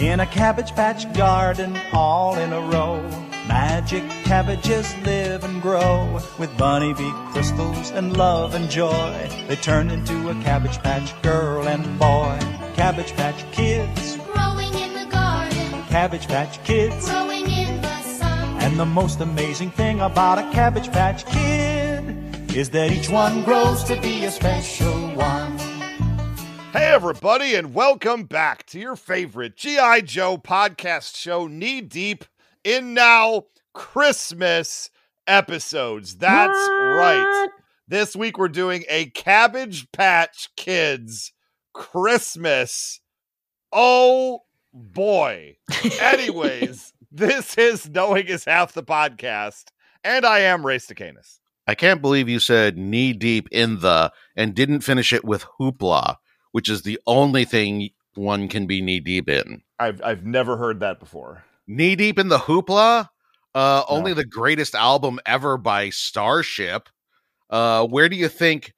In a cabbage patch garden, all in a row. Magic cabbages live and grow with bunny bee crystals and love and joy. They turn into a cabbage patch girl and boy. Cabbage patch kids, Growing in the garden, cabbage patch kids. growing in the sun. And the most amazing thing about a cabbage patch kid is that each one grows to be a special one. Hey, everybody, and welcome back to your favorite G.I. Joe podcast show, Knee Deep in Now Christmas episodes. That's right. This week we're doing a Cabbage Patch Kids Christmas. Oh boy. Anyways, this is Knowing is Half the Podcast, and I am Race to Canis. I can't believe you said knee deep in the and didn't finish it with hoopla, which is the only thing one can be knee deep in. I've I've never heard that before. Knee deep in the hoopla? Uh, No. only the greatest album ever by Starship. Uh, where do you think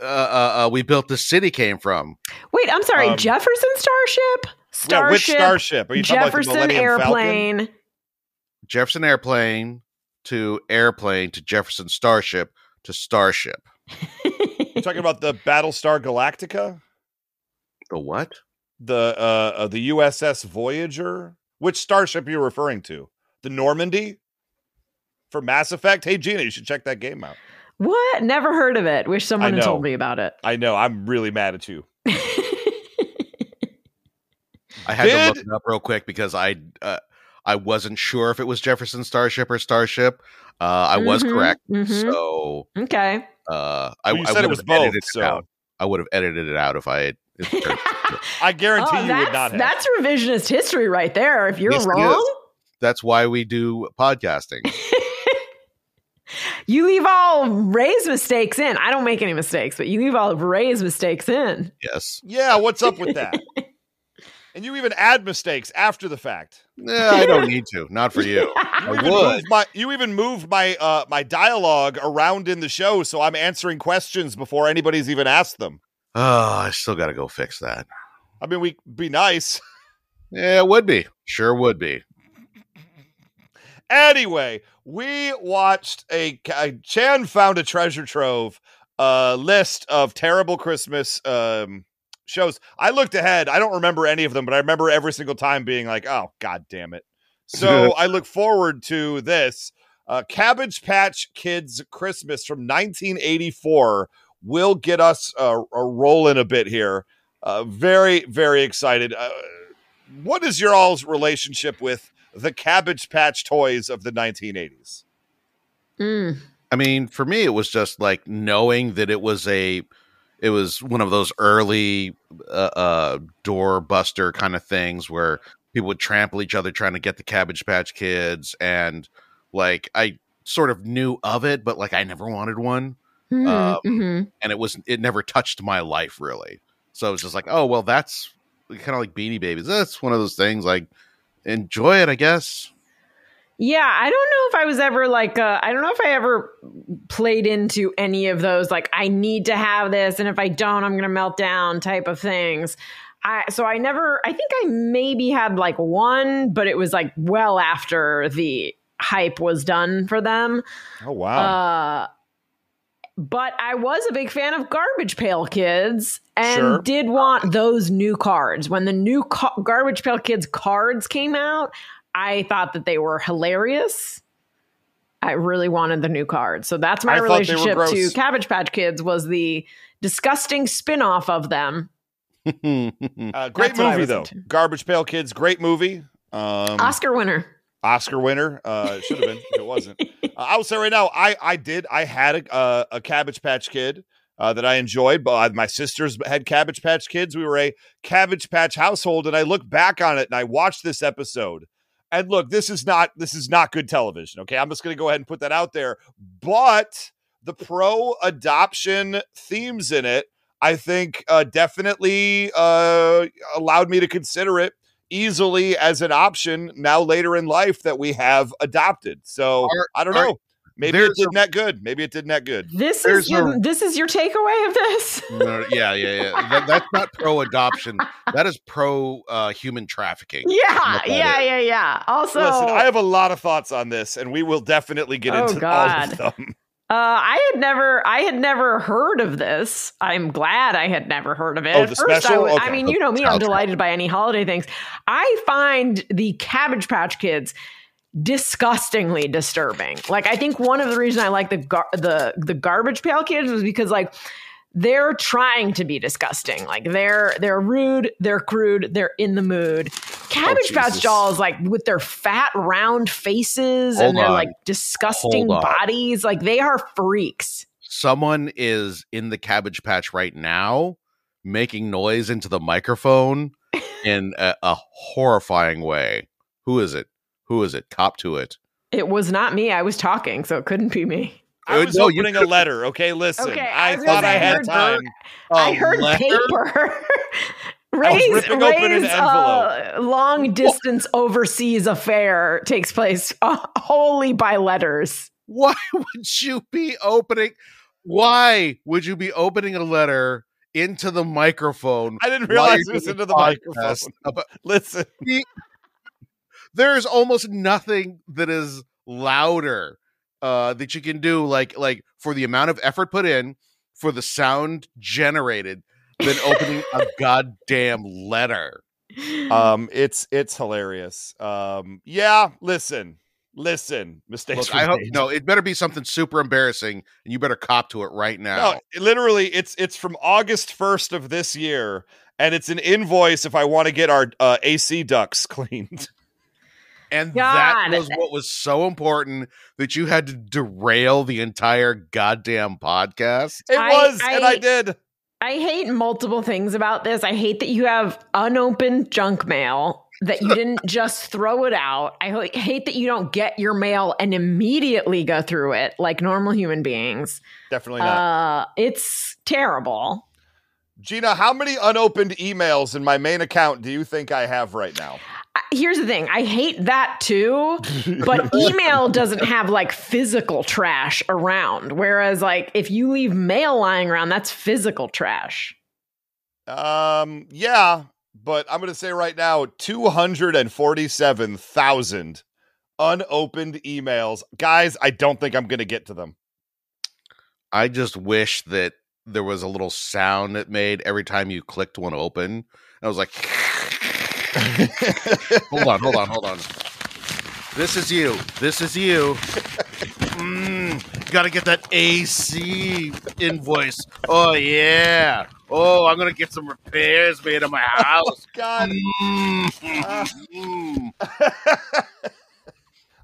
uh, uh, uh, we built the city came from? Wait, I'm sorry. Um, Jefferson Starship? Yeah, which Starship. starship? Are you talking about the Jefferson Millennium Falcon? Airplane. Jefferson Airplane to airplane to Jefferson Starship to Starship. You're talking about the Battlestar Galactica? The what? the uh, uh the USS Voyager. Which starship are you referring to? The Normandy for Mass Effect. Hey Gina, you should check that game out. what? Never heard of it. Wish someone had told me about it. I know I'm really mad at you. I had to look it up real quick because I uh, I wasn't sure if it was Jefferson Starship or Starship. Uh, I was Mhm, correct, mhm. so okay. uh, I, Well, you I said it would was have edited both, it so- out. I would have edited it out if I had. if it turned- I guarantee Oh, you that's, would not have. that's revisionist history right there. If you're Yes, wrong, is. That's why we do podcasting. you leave all Ray's mistakes in. I don't make any mistakes, but you leave all of Ray's mistakes in. yes. yeah, what's up with that? and you even add mistakes after the fact. Yeah, I don't need to. Not for you. You I even would. moved my you even moved my uh my dialogue around in the show, so I'm answering questions before anybody's even asked them. Oh, I still got to go fix that. I mean, we be nice. Yeah, it would be. Sure would be. Anyway, we watched a, a Chan found a treasure trove uh list of terrible Christmas um shows. I looked ahead. I don't remember any of them, but I remember every single time being like, "Oh god damn it." So, I look forward to this uh Cabbage Patch Kids Christmas from 1984 will get us uh, a rolling a bit here. Uh very very excited. Uh, what is your all's relationship with the Cabbage Patch toys of the 1980s? Mm. I mean, for me, it was just like knowing that it was a, it was one of those early uh, uh, door buster kind of things where people would trample each other trying to get the Cabbage Patch Kids, and like I sort of knew of it, but like I never wanted one, Mhm, Um, mhm. and it was it never touched my life really. So it was just like, oh well, that's kind of like Beanie Babies. That's one of those things. Like enjoy it, I guess. Yeah, I don't know if I was ever like, uh, I don't know if I ever played into any of those, like, I need to have this, and if I don't, I'm going to melt down type of things. I, so I never, I think I maybe had like one, but it was like well after the hype was done for them. Oh wow. Uh, but I was a big fan of Garbage Pail Kids and Sure. did want those new cards. When the new ca- Garbage Pail Kids cards came out, I thought that they were hilarious. I really wanted the new cards. So that's my I thought they were relationship to gross. Cabbage Patch Kids was the disgusting spin-off of them. Uh, great That's movie though. into. Garbage Pail Kids, great movie. Um, Oscar winner. Oscar winner. Uh, it should have been it wasn't. Uh, I will say right now, I I did. I had a uh, a Cabbage Patch Kid. uh, that I enjoyed. But my sisters had Cabbage Patch Kids. We were a Cabbage Patch household, and I look back on it and I watched this episode. And look, this is not this is not good television. Okay, I'm just going to go ahead and put that out there. But the pro adoption themes in it, I think, uh, definitely uh, allowed me to consider it easily as an option now later in life that we have adopted. So Are- I don't are- know. Maybe it didn't net good. Maybe it didn't net good. This There's is your, a- this is your takeaway of this. No, yeah, yeah, yeah. That, that's not pro adoption. That is pro uh, human trafficking. Yeah, yeah, it. yeah, yeah. Also, Listen, I have a lot of thoughts on this, and we will definitely get Oh, into God. all of them. Uh, I had never, I had never heard of this. I'm glad I had never heard of it. Oh, At the first, I, special? I Okay. mean, you know me, I'm delighted by any holiday things. I find the Cabbage Patch Kids disgustingly disturbing. Like, I think one of the reasons I like the gar- the the Garbage Pail Kids was because like they're trying to be disgusting. Like they're they're rude, they're crude, they're in the mood. Cabbage oh, Patch Dolls, like with their fat, round faces Hold and their on. like disgusting Hold on. bodies, like they are freaks. Someone is in the cabbage patch right now making noise into the microphone in a, a horrifying way. Who is it? Who is it? Cop to it. It was not me. I was talking, so it couldn't be me. I Uh, was no, opening a letter. Okay, listen. Okay, I I, thought I I had heard time. I heard letter? paper. Ray's, ripping open an Ray's uh, long distance overseas affair takes place uh, wholly by letters. Why would you be opening? Why would you be opening a letter into the microphone? I didn't realize you're it was into the microphone. about- Listen, there's almost nothing that is louder uh that you can do like like for the amount of effort put in for the sound generated than opening a goddamn letter um, it's it's hilarious. Um, yeah, listen, listen, mistakes. Look, I hope no it better be something super embarrassing and you better cop to it right now No, literally, it's it's from August first of this year, and it's an invoice if I want to get our uh, AC ducts cleaned. And God. that was what was so important that you had to derail the entire goddamn podcast It I- was, and I I- did. I hate multiple things about this. I hate that you have unopened junk mail, that you didn't just throw it out. I hate that you don't get your mail and immediately go through it like normal human beings. Definitely not. Uh, it's terrible. Gina, how many unopened emails in my main account do you think I have right now? I- Here's the thing I hate that too, but email doesn't have like physical trash around. Whereas, like, if you leave mail lying around, that's physical trash. Um, yeah, but I'm going to say right now 247,000 unopened emails. Guys, I don't think I'm going to get to them. I just wish that there was a little sound it made every time you clicked one open. I was like, hold on, hold on, hold on. This is you. This is you. Mm, gotta get that AC invoice. Oh yeah. Oh, I'm gonna get some repairs made on my house. God. Mm, mm.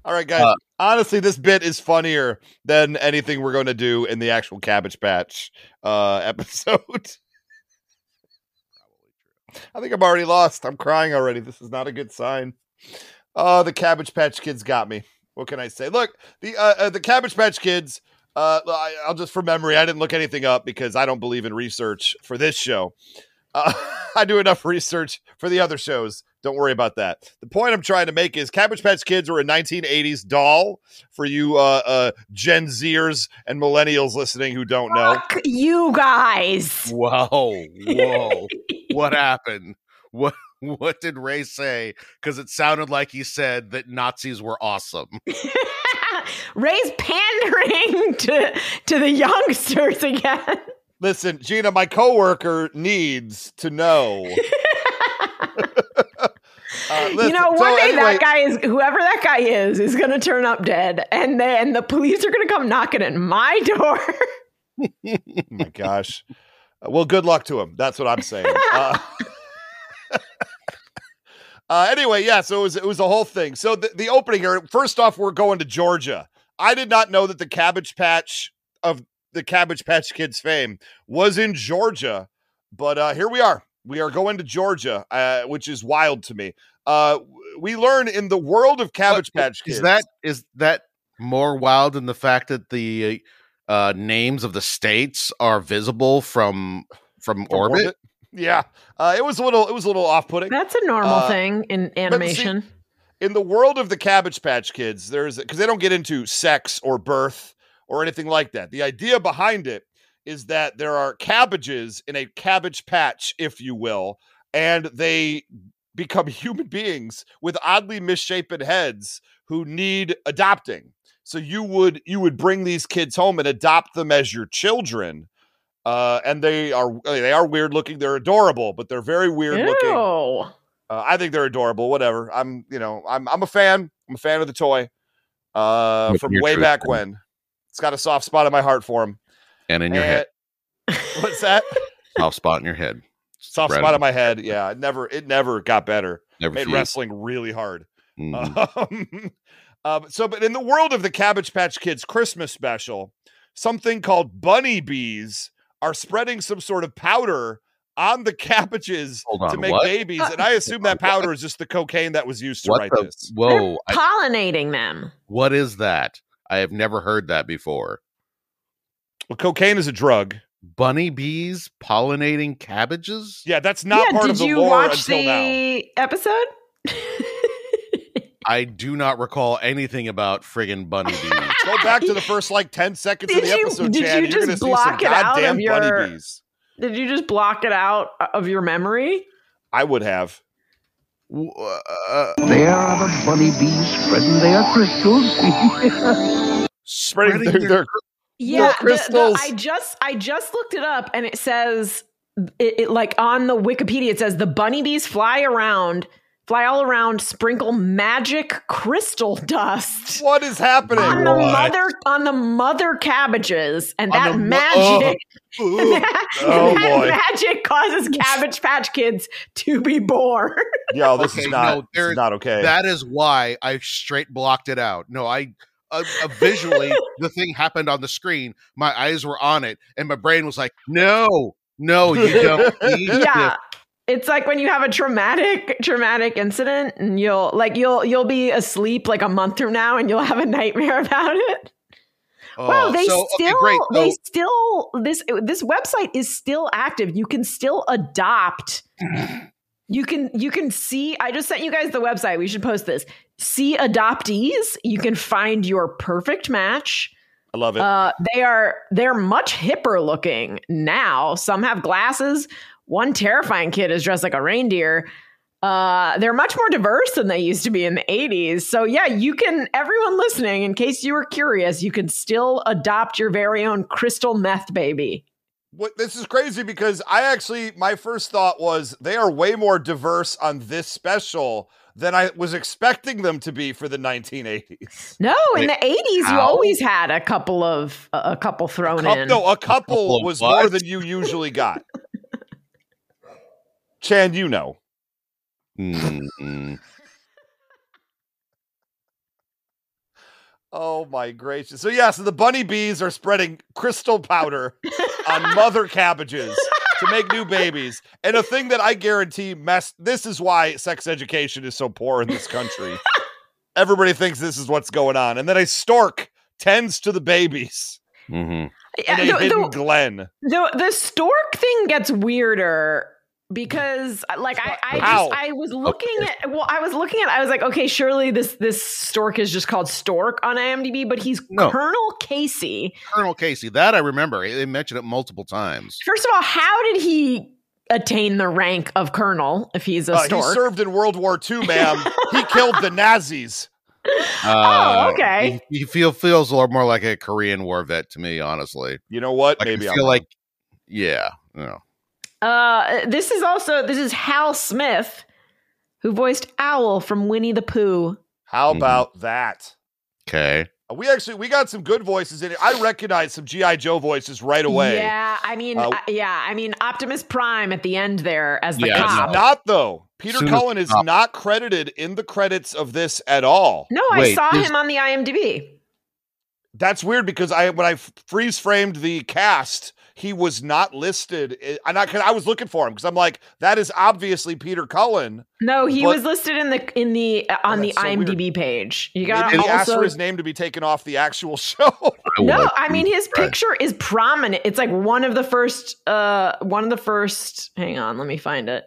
All right, guys. Uh, Honestly, this bit is funnier than anything we're going to do in the actual Cabbage Patch uh, episode. I think I'm already lost. I'm crying already. This is not a good sign. Oh, the Cabbage Patch Kids got me. What can I say? Look, the uh, uh, the Cabbage Patch Kids. Uh, I, I'll just from memory. I didn't look anything up because I don't believe in research for this show. Uh, I do enough research for the other shows. Don't worry about that. The point I'm trying to make is Cabbage Patch Kids were a 1980s doll for you uh, uh, Gen Zers and millennials listening who don't know. Fuck you guys. Whoa, whoa. what happened? What what did Ray say? Because it sounded like he said that Nazis were awesome. Ray's pandering to to the youngsters again. Listen, Gina, my coworker needs to know. Uh, you know, one so day anyway- that guy is whoever that guy is is going to turn up dead, and then the police are going to come knocking at my door. Oh my gosh. Uh, well, good luck to him. That's what I'm saying. Uh, uh, anyway, yeah. So it was it was a whole thing. So the, the opening here. First off, we're going to Georgia. I did not know that the Cabbage Patch of the Cabbage Patch Kids fame was in Georgia, but uh, here we are. We are going to Georgia, uh, which is wild to me. Uh, we learn in the world of Cabbage What- Patch Kids. Is that is that more wild than the fact that the uh, names of the states are visible from from, from orbit? Yeah, uh, it was a little. It was a little off-putting. That's a normal Uh, thing in see, animation. in the world of the Cabbage Patch Kids, there's because they don't get into sex or birth or anything like that. The idea behind it is that there are cabbages in a cabbage patch, if you will, and they become human beings with oddly misshapen heads who need adopting. So you would you would bring these kids home and adopt them as your children. Uh, and they are they are weird looking. They're adorable, but they're very weird looking. Ew. Uh, I think they're adorable. Whatever. I'm, you know, I'm, I'm a fan. I'm a fan of the toy. Uh, from way truth, back man. when. It's got a soft spot in my heart for him. and in your head, What's that? soft spot in your head. soft Right spot on. in my head. Yeah, it never, it never got better. Never Made fused. wrestling really hard. Mhm. Um, um, so, but in the world of the Cabbage Patch Kids Christmas special, something called bunny bees are spreading some sort of powder on the cabbages Hold to make what? babies, and I assume that powder is just the cocaine that was used to What write the? this. Whoa! I, Pollinating them. what is that? I have never heard that before. Well, cocaine is a drug. Bunny bees pollinating cabbages? Yeah, that's not yeah, part of the you lore watch until now. the episode? I do not recall anything about friggin' bunny bees. Go back to the first like ten seconds of Did the you- episode, did Chad. you You're going to just see some block it out of goddamn your- bunny bees. Did you just block it out uh, of your memory? I would have. W- uh, There are the bunny bees spreading their crystals. Spreading Spreading their, their their Yeah, the- the- crystals. I just I just looked it up and it says it, it like on the Wikipedia it says the bunny bees fly around, fly all around, sprinkle magic crystal dust what is happening? on the What? mother on the mother cabbages, and On that the mo- magic. Ooh. Oh, that magic causes Cabbage Patch Kids to be born. Yo, this Okay, is not. no, this there- is not okay. That is why I straight blocked it out. No, I uh, uh, visually the thing happened on the screen. My eyes were on it, and my brain was like, "No, no, you don't need yeah. This." It's like when you have a traumatic traumatic incident and you'll like you'll you'll be asleep like a month from now and you'll have a nightmare about it. wow, Oh, they so, still okay, they still this this website is still active. You can still adopt. You can you can see I just sent you guys the website. We should post this. See adoptees. You can find your perfect match. I love it. Uh, they are they're much hipper looking now. Some have glasses. One terrifying kid is dressed like a reindeer. Uh, they're much more diverse than they used to be in the 80s. So yeah, you can everyone listening, in case you were curious, you can still adopt your very own crystal meth baby. what, this is crazy because I actually my first thought was they are way more diverse on this special than I was expecting them to be for the 1980s. No, in the 80s, you always had a couple of a a couple thrown Coup- in. no, a couple, couple was what? more than you usually got. Chan, you know. Oh my gracious. So yeah, so the bunny bees are spreading crystal powder on mother cabbages to make new babies. And a thing that I guarantee mess this is why sex education is so poor in this country. Everybody thinks this is what's going on. And then a stork tends to the babies Mhm. Yeah, in a the- hidden the- glen. the the stork thing gets weirder because like I I, How? just, I was looking at well I was looking at I was like okay surely this this stork is just called stork on IMDb but he's No. Colonel Casey. Colonel Casey, that I remember. They mentioned it multiple times. First of all, how did he attain the rank of colonel if he's a Uh, he stork? served in World War II, ma'am. he killed the Nazis. Uh, okay. He, he feel feels a lot more like a Korean War vet to me, honestly. You know what? Like, Maybe I I'm feel wrong. like, yeah, you know. Uh, this is also this is Hal Smith, who voiced Owl from Winnie the Pooh. How Mhm. about that? Okay. Uh, We actually we got some good voices in it. I recognize some GI Joe voices right away. Yeah, I mean, Uh, uh, yeah, I mean Optimus Prime at the end there as the Yeah, cop. He's not though. Peter Soon Cullen is cop. not credited in the credits of this at all. No, I Wait, saw is- him on the IMDb. That's weird because I when I freeze framed the cast, he was not listed. I- And I, 'cause I was looking for him because I'm like, that is obviously Peter Cullen. No, he But- was listed in the in the uh, on the that's so weird. IMDb page. You got Maybe he asked for his name to be taken off the actual show. No, I mean his picture is prominent. It's like one of the first uh one of the first hang on, let me find it.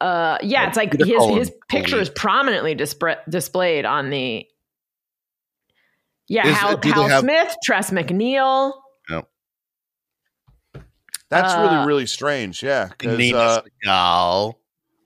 Uh yeah, it's like Peter his Cullen, his picture is prominently dispre- displayed on the Yeah, Is- Hal, Hal have- Smith, Tress MacNeille. That's Uh, really really strange. Yeah, Nina uh, Segal.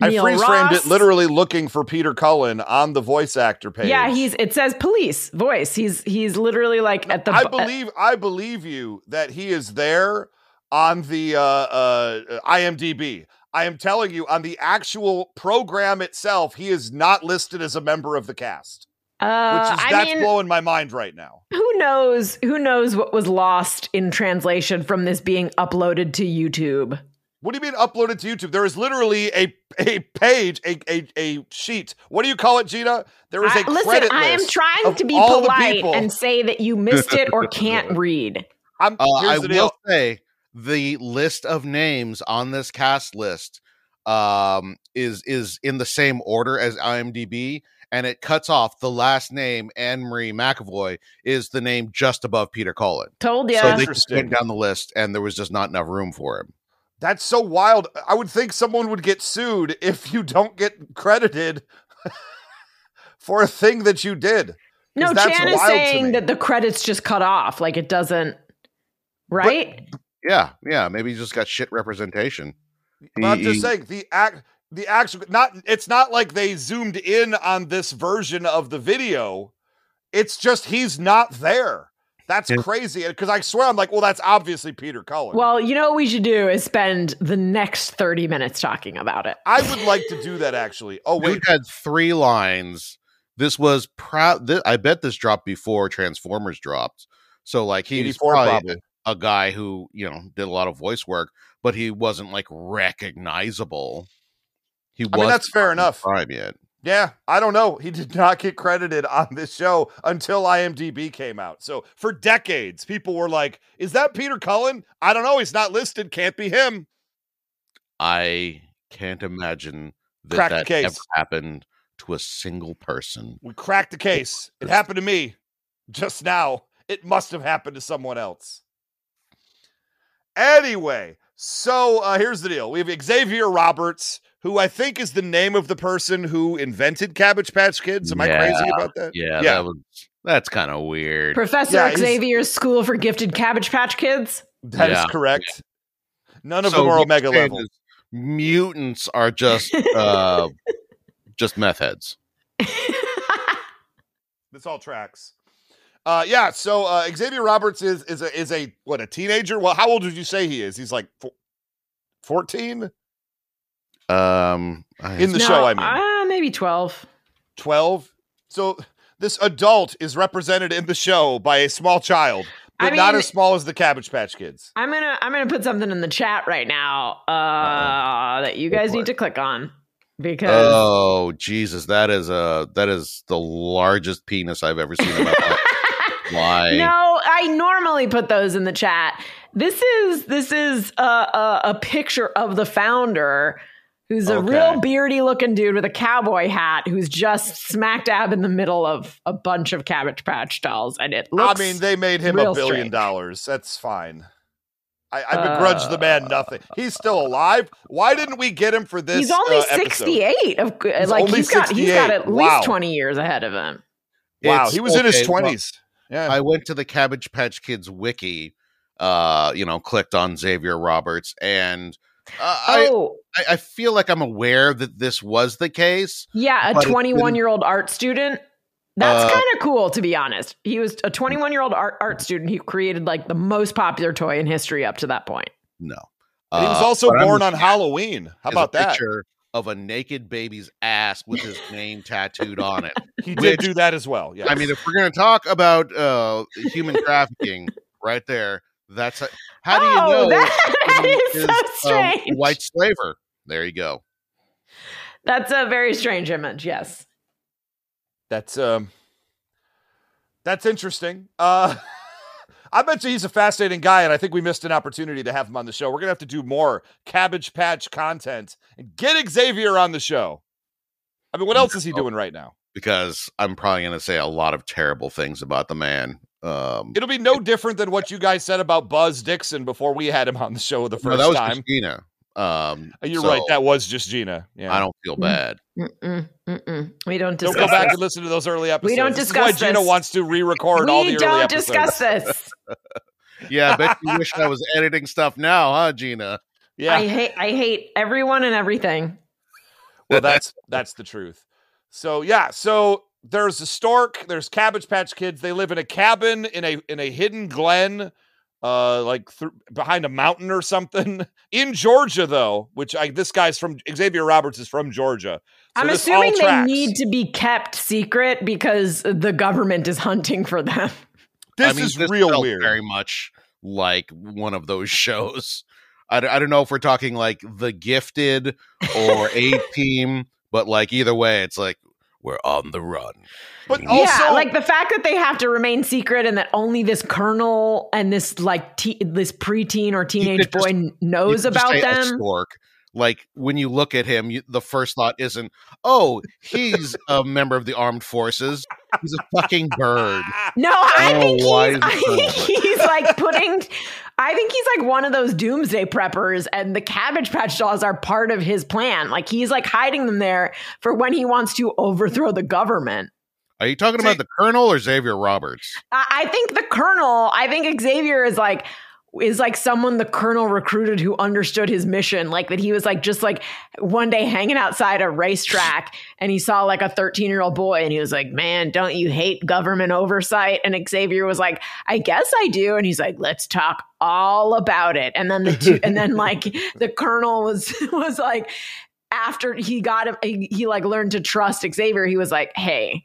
I Neil freeze framed it literally looking for Peter Cullen on the voice actor page. Yeah, he's it says police voice. He's he's literally like at the I believe I believe you that he is there on the uh, uh, IMDb. I am telling you, on the actual program itself, he is not listed as a member of the cast, uh, which is I that's mean, blowing my mind right now. who knows who knows what was lost in translation from this being uploaded to YouTube. What do you mean uploaded to YouTube? There is literally a a page, a a, a sheet. What do you call it, Gina? There is a I- listen, credit I am trying to be polite and say that you missed it or can't read. I'm, Uh, I will deal. say the list of names on this cast list um, is is in the same order as IMDb, and it cuts off the last name Anne Marie McAvoy is the name just above Peter Cullen. Told you. So they just went down the list, and there was just not enough room for him. That's so wild. I would think someone would get sued if you don't get credited for a thing that you did. No, that's Chan is wild to me. saying that the credits just cut off. Like it doesn't. Right? Yeah, yeah, maybe he just got shit representation. But I'm He- just saying the act the actual not it's not like they zoomed in on this version of the video. It's just he's not there. That's Yeah. crazy. Because I swear I'm like, well, that's obviously Peter Cullen. well, you know what we should do is spend the next 30 minutes talking about it. I would like to do that actually. Oh we wait, had three lines. This was proud. Th- I bet this dropped before Transformers dropped. So like he's probably probably. a guy who you know did a lot of voice work, but he wasn't like recognizable. He was. I mean, that's fair enough. Prime yet. Yeah, I don't know. He did not get credited on this show until IMDb came out. So for decades, people were like, "Is that Peter Cullen?" I don't know. He's not listed. Can't be him. I can't imagine that Crack that case. ever happened to a single person. We cracked the case. It happened to me just now. It must have happened to someone else. Anyway, so uh, here's the deal. We have Xavier Roberts, who I think is the name of the person who invented Cabbage Patch Kids. Am I crazy about that? Yeah, Yeah. that was that's kind of weird. Professor Yeah, Xavier's School for Gifted Cabbage Patch Kids. That is Yeah. correct. None of So them are Omega level. is Mutants are just uh just meth heads. This all tracks. Uh, yeah. So uh, Xavier Roberts is is a is a what a teenager. Well, how old did you say he is? He's like fourteen Um, I- in the show. I mean, uh, maybe 12. 12 so this adult is represented in the show by a small child I but not as small as the cabbage patch kids I'm gonna I'm gonna put something in the chat right now uh, that you guys need to click on because oh Jesus, that is a that is the largest penis I've ever seen in my life. Why? No, I normally put those in the chat. This is this is a, a, a picture of the founder, who's a Okay. real beardy looking dude with a cowboy hat, who's just smack dab in the middle of a bunch of Cabbage Patch dolls, and it looks. i mean they made him a billion strange. dollars that's fine I, I begrudge the man nothing. He's still alive. Why didn't we get him for this? he's only uh, 68. Of like he's got he's got 68. at Wow. least 20 years ahead of him. Wow, It's- he was in his okay, well, twenties. Yeah, I went to the Cabbage Patch Kids wiki, uh, you know, clicked on Xavier Roberts, and uh, I, Oh, I I feel like I'm aware that this was the case. yeah, a but it's been- 21 year old art student. That's Uh, kind of cool, to be honest. He was a 21 year old art art student. He created like the most popular toy in history up to that point. No, And he was Uh, also what I'm born on Halloween. How about that? Picture of a naked baby's ass with his name tattooed on it. He did Which- do that as well. Yeah. I mean, if we're gonna talk about uh, human trafficking, right there, that's a, how do you Oh, know that- that is so um, strange. white slaver? There you go. That's a very strange image. Yes. That's um That's interesting. Uh, I bet you he's a fascinating guy, and I think we missed an opportunity to have him on the show. We're gonna have to do more Cabbage Patch content and get Xavier on the show. I mean, what else is he doing right now? because I'm probably going to say a lot of terrible things about the man. Um, It'll be no different than what you guys said about Buzz Dixon before we had him on the show the no, first that was time. Christina. Um, You're so right. That was just Gina. Yeah. I don't feel bad. Mm-mm, mm-mm. We don't Don't discuss go back this. and listen to those early episodes. We don't This discuss is why Gina this. wants to re-record all the We early don't episodes. discuss this. Yeah, I bet you wish I was editing stuff now, huh, Gina? Yeah. I hate I hate everyone and everything. well, that's that's the truth. So yeah, so there's a stork. There's Cabbage Patch Kids. They live in a cabin in a in a hidden glen, uh, like th- behind a mountain or something in Georgia, though. Which I this guy's from Xavier Roberts is from Georgia. So I'm assuming they need to be kept secret because the government is hunting for them. This I mean, is this real felt weird. Very much like one of those shows. I, I don't know if we're talking like The Gifted or A Team, but like either way, it's like we're on the run. But We- also, yeah, like the fact that they have to remain secret and that only this colonel and this like te- this preteen or teenage could just- boy knows about say them. Like when you look at him, you, the first thought isn't, "Oh, he's a member of the armed forces." He's a fucking bird. No, I Oh, think he's, I think he's like putting. I think he's like one of those doomsday preppers, and the Cabbage Patch Dolls are part of his plan. Like he's like hiding them there for when he wants to overthrow the government. Are you talking about the Colonel or Xavier Roberts? I, I think the Colonel. I think Xavier is like is like someone the colonel recruited who understood his mission like that he was like just like one day hanging outside a racetrack and he saw like a 13 year old boy and he was like man don't you hate government oversight? And xavier was like i guess i do. And he's like let's talk all about it. And then the two and then like the colonel was was like after he got him he, he like learned to trust xavier he was like hey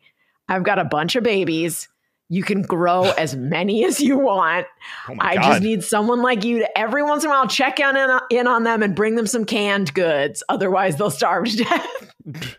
i've got a bunch of babies you can grow as many as you want. oh I God. just need someone like you to every once in a while check in, in on them and bring them some canned goods. Otherwise, they'll starve to death.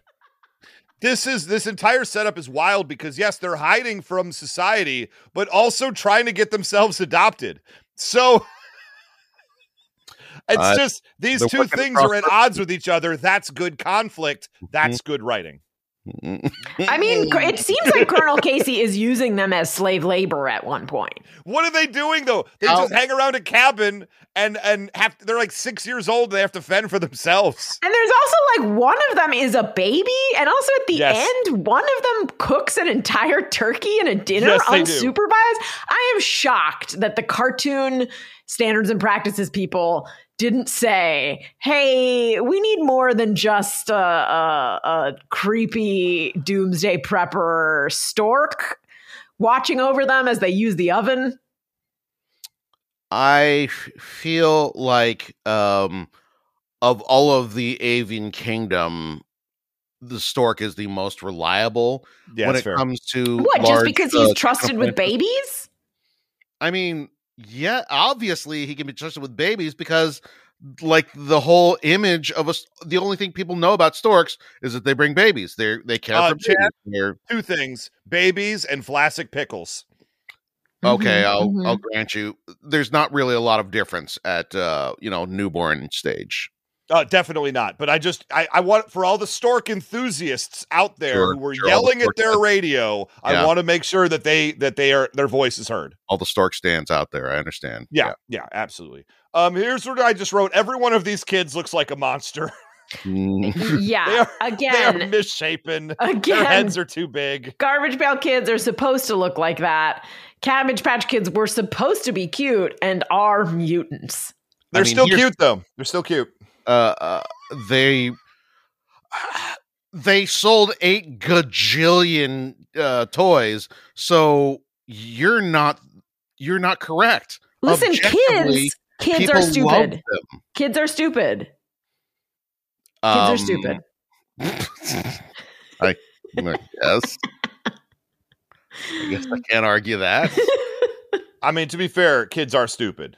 this is this entire setup is wild because yes, they're hiding from society, but also trying to get themselves adopted. So it's Uh, just these they're two things are at odds with each other. That's good conflict. That's good writing. I mean, it seems like Colonel Casey is using them as slave labor at one point. What are they doing though? They How- just hang around a cabin and and have they're like six years old. And they have to fend for themselves. And there's also like one of them is a baby, and also at the Yes. end, one of them cooks an entire turkey and a dinner Yes, they do. unsupervised. I am shocked that the cartoon standards and practices people didn't say, "Hey, we need more than just a, a, a creepy doomsday prepper stork." Watching over them as they use the oven. I f- feel like um, of all of the avian kingdom, the stork is the most reliable Yeah, when it fair. comes to What? Just large, because uh, he's trusted with babies? I mean, yeah, obviously he can be trusted with babies because like the whole image of us the only thing people know about storks is that they bring babies. They they care Uh, for Chad? babies. They're, Two things: babies and flaccid pickles. okay, Mhm, I'll mhm. I'll grant you there's not really a lot of difference at uh, you know, newborn stage. Uh, definitely not. But I just I, I want for all the stork enthusiasts out there Sure, who were sure, all the yelling at their fans. radio. I want to make sure that they that they are their voice is heard. All the stork stands out there, I understand. Yeah, yeah, absolutely. Um, here's what I just wrote. Every one of these kids looks like a monster. Mm, Yeah. They are- they are again, misshapen. Their again, heads are too big. Garbage Pail Kids are supposed to look like that. Cabbage Patch Kids were supposed to be cute and are mutants. They're mean, still cute though. They're still cute. Uh, uh they they sold 8 gajillion uh toys, so you're not you're not correct. Listen, kids, kids are stupid. Kids are stupid. Kids Um, are stupid. I, I guess. I guess I can't argue that. I mean, to be fair, kids are stupid.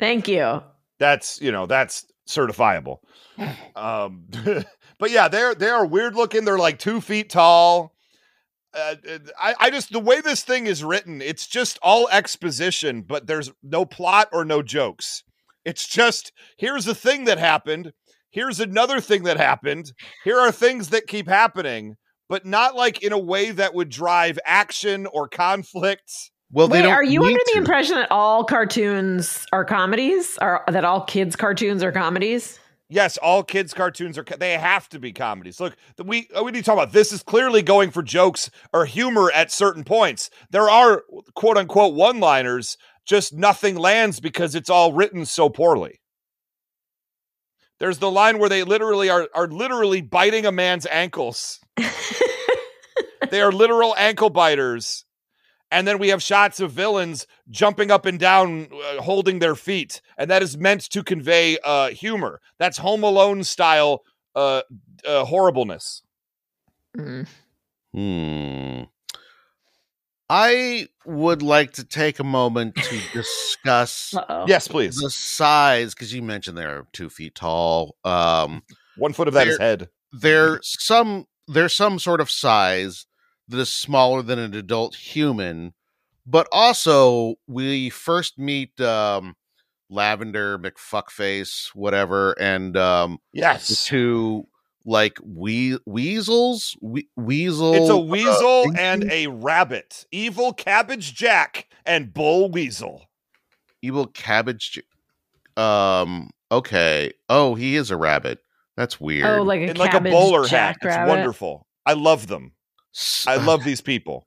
Thank you. That's you know that's certifiable. Um, but yeah, they're they are weird looking. They're like two feet tall. uh, I, I just the way this thing is written, it's just all exposition, but there's no plot or no jokes. It's just here's a thing that happened. Here's another thing that happened. Here are things that keep happening, but not like in a way that would drive action or conflict. Well, Wait, are you under the impression that all cartoons are comedies? Or that all kids' cartoons are comedies? Yes, all kids' cartoons are they have to be comedies. Look, we uh, we need to talk about this. Is clearly going for jokes or humor at certain points. There are quote unquote one liners. Just nothing lands because it's all written so poorly. There's the line where they literally are are literally biting a man's ankles. they are literal ankle biters. And then we have shots of villains jumping up and down, uh, holding their feet, and that is meant to convey uh, humor. That's Home Alone style uh, uh, horribleness. Mm. Hmm. I would like to take a moment to discuss Yes, please. the size because you mentioned they're two feet tall. Um, One foot of that is There- head. there's some there's some sort of size that is smaller than an adult human, but also we first meet um, Lavender McFuckface, whatever, and um, the Yes, two like we weasels, we- weasel. it's a uh, weasel thing- and a rabbit. Evil Cabbage Jack and Bull Weasel. evil cabbage. J- Um. Okay. Oh, he is a rabbit. That's weird. Oh, like a like a cabbage bowler hat. jack It's wonderful. I love them. S- I love these people.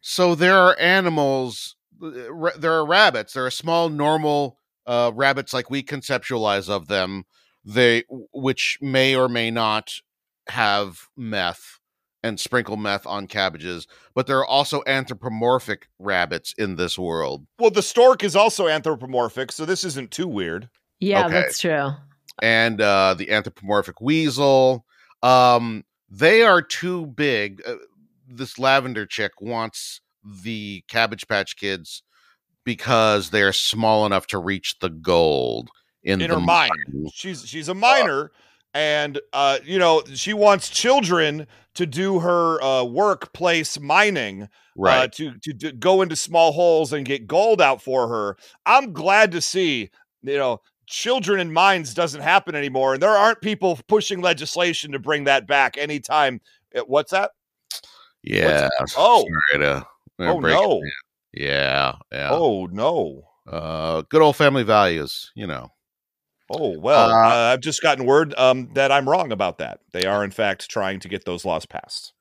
So there are animals. There are rabbits. There are small, normal uh, rabbits, like we conceptualize of them. They, which may or may not have meth and sprinkle meth on cabbages. But there are also anthropomorphic rabbits in this world, Well, the stork is also anthropomorphic, so this isn't too weird. Yeah, Okay. that's true. and uh, the anthropomorphic weasel. Um, they are too big. Uh, this lavender chick wants the Cabbage Patch Kids because they are small enough to reach the gold in, in the her mind. mine. She's she's a minor, and uh, you know she wants children to do her uh, workplace mining, uh, Right. to, to to go into small holes and get gold out for her. I'm glad to see you know children in mines doesn't happen anymore, and there aren't people pushing legislation to bring that back anytime. uh, What's that? Yeah. Oh. To, Oh no! Yeah. Yeah. Oh no! Uh, good old family values, you know. Oh well, Uh, uh, I've just gotten word um, that I'm wrong about that. They are in fact trying to get those laws passed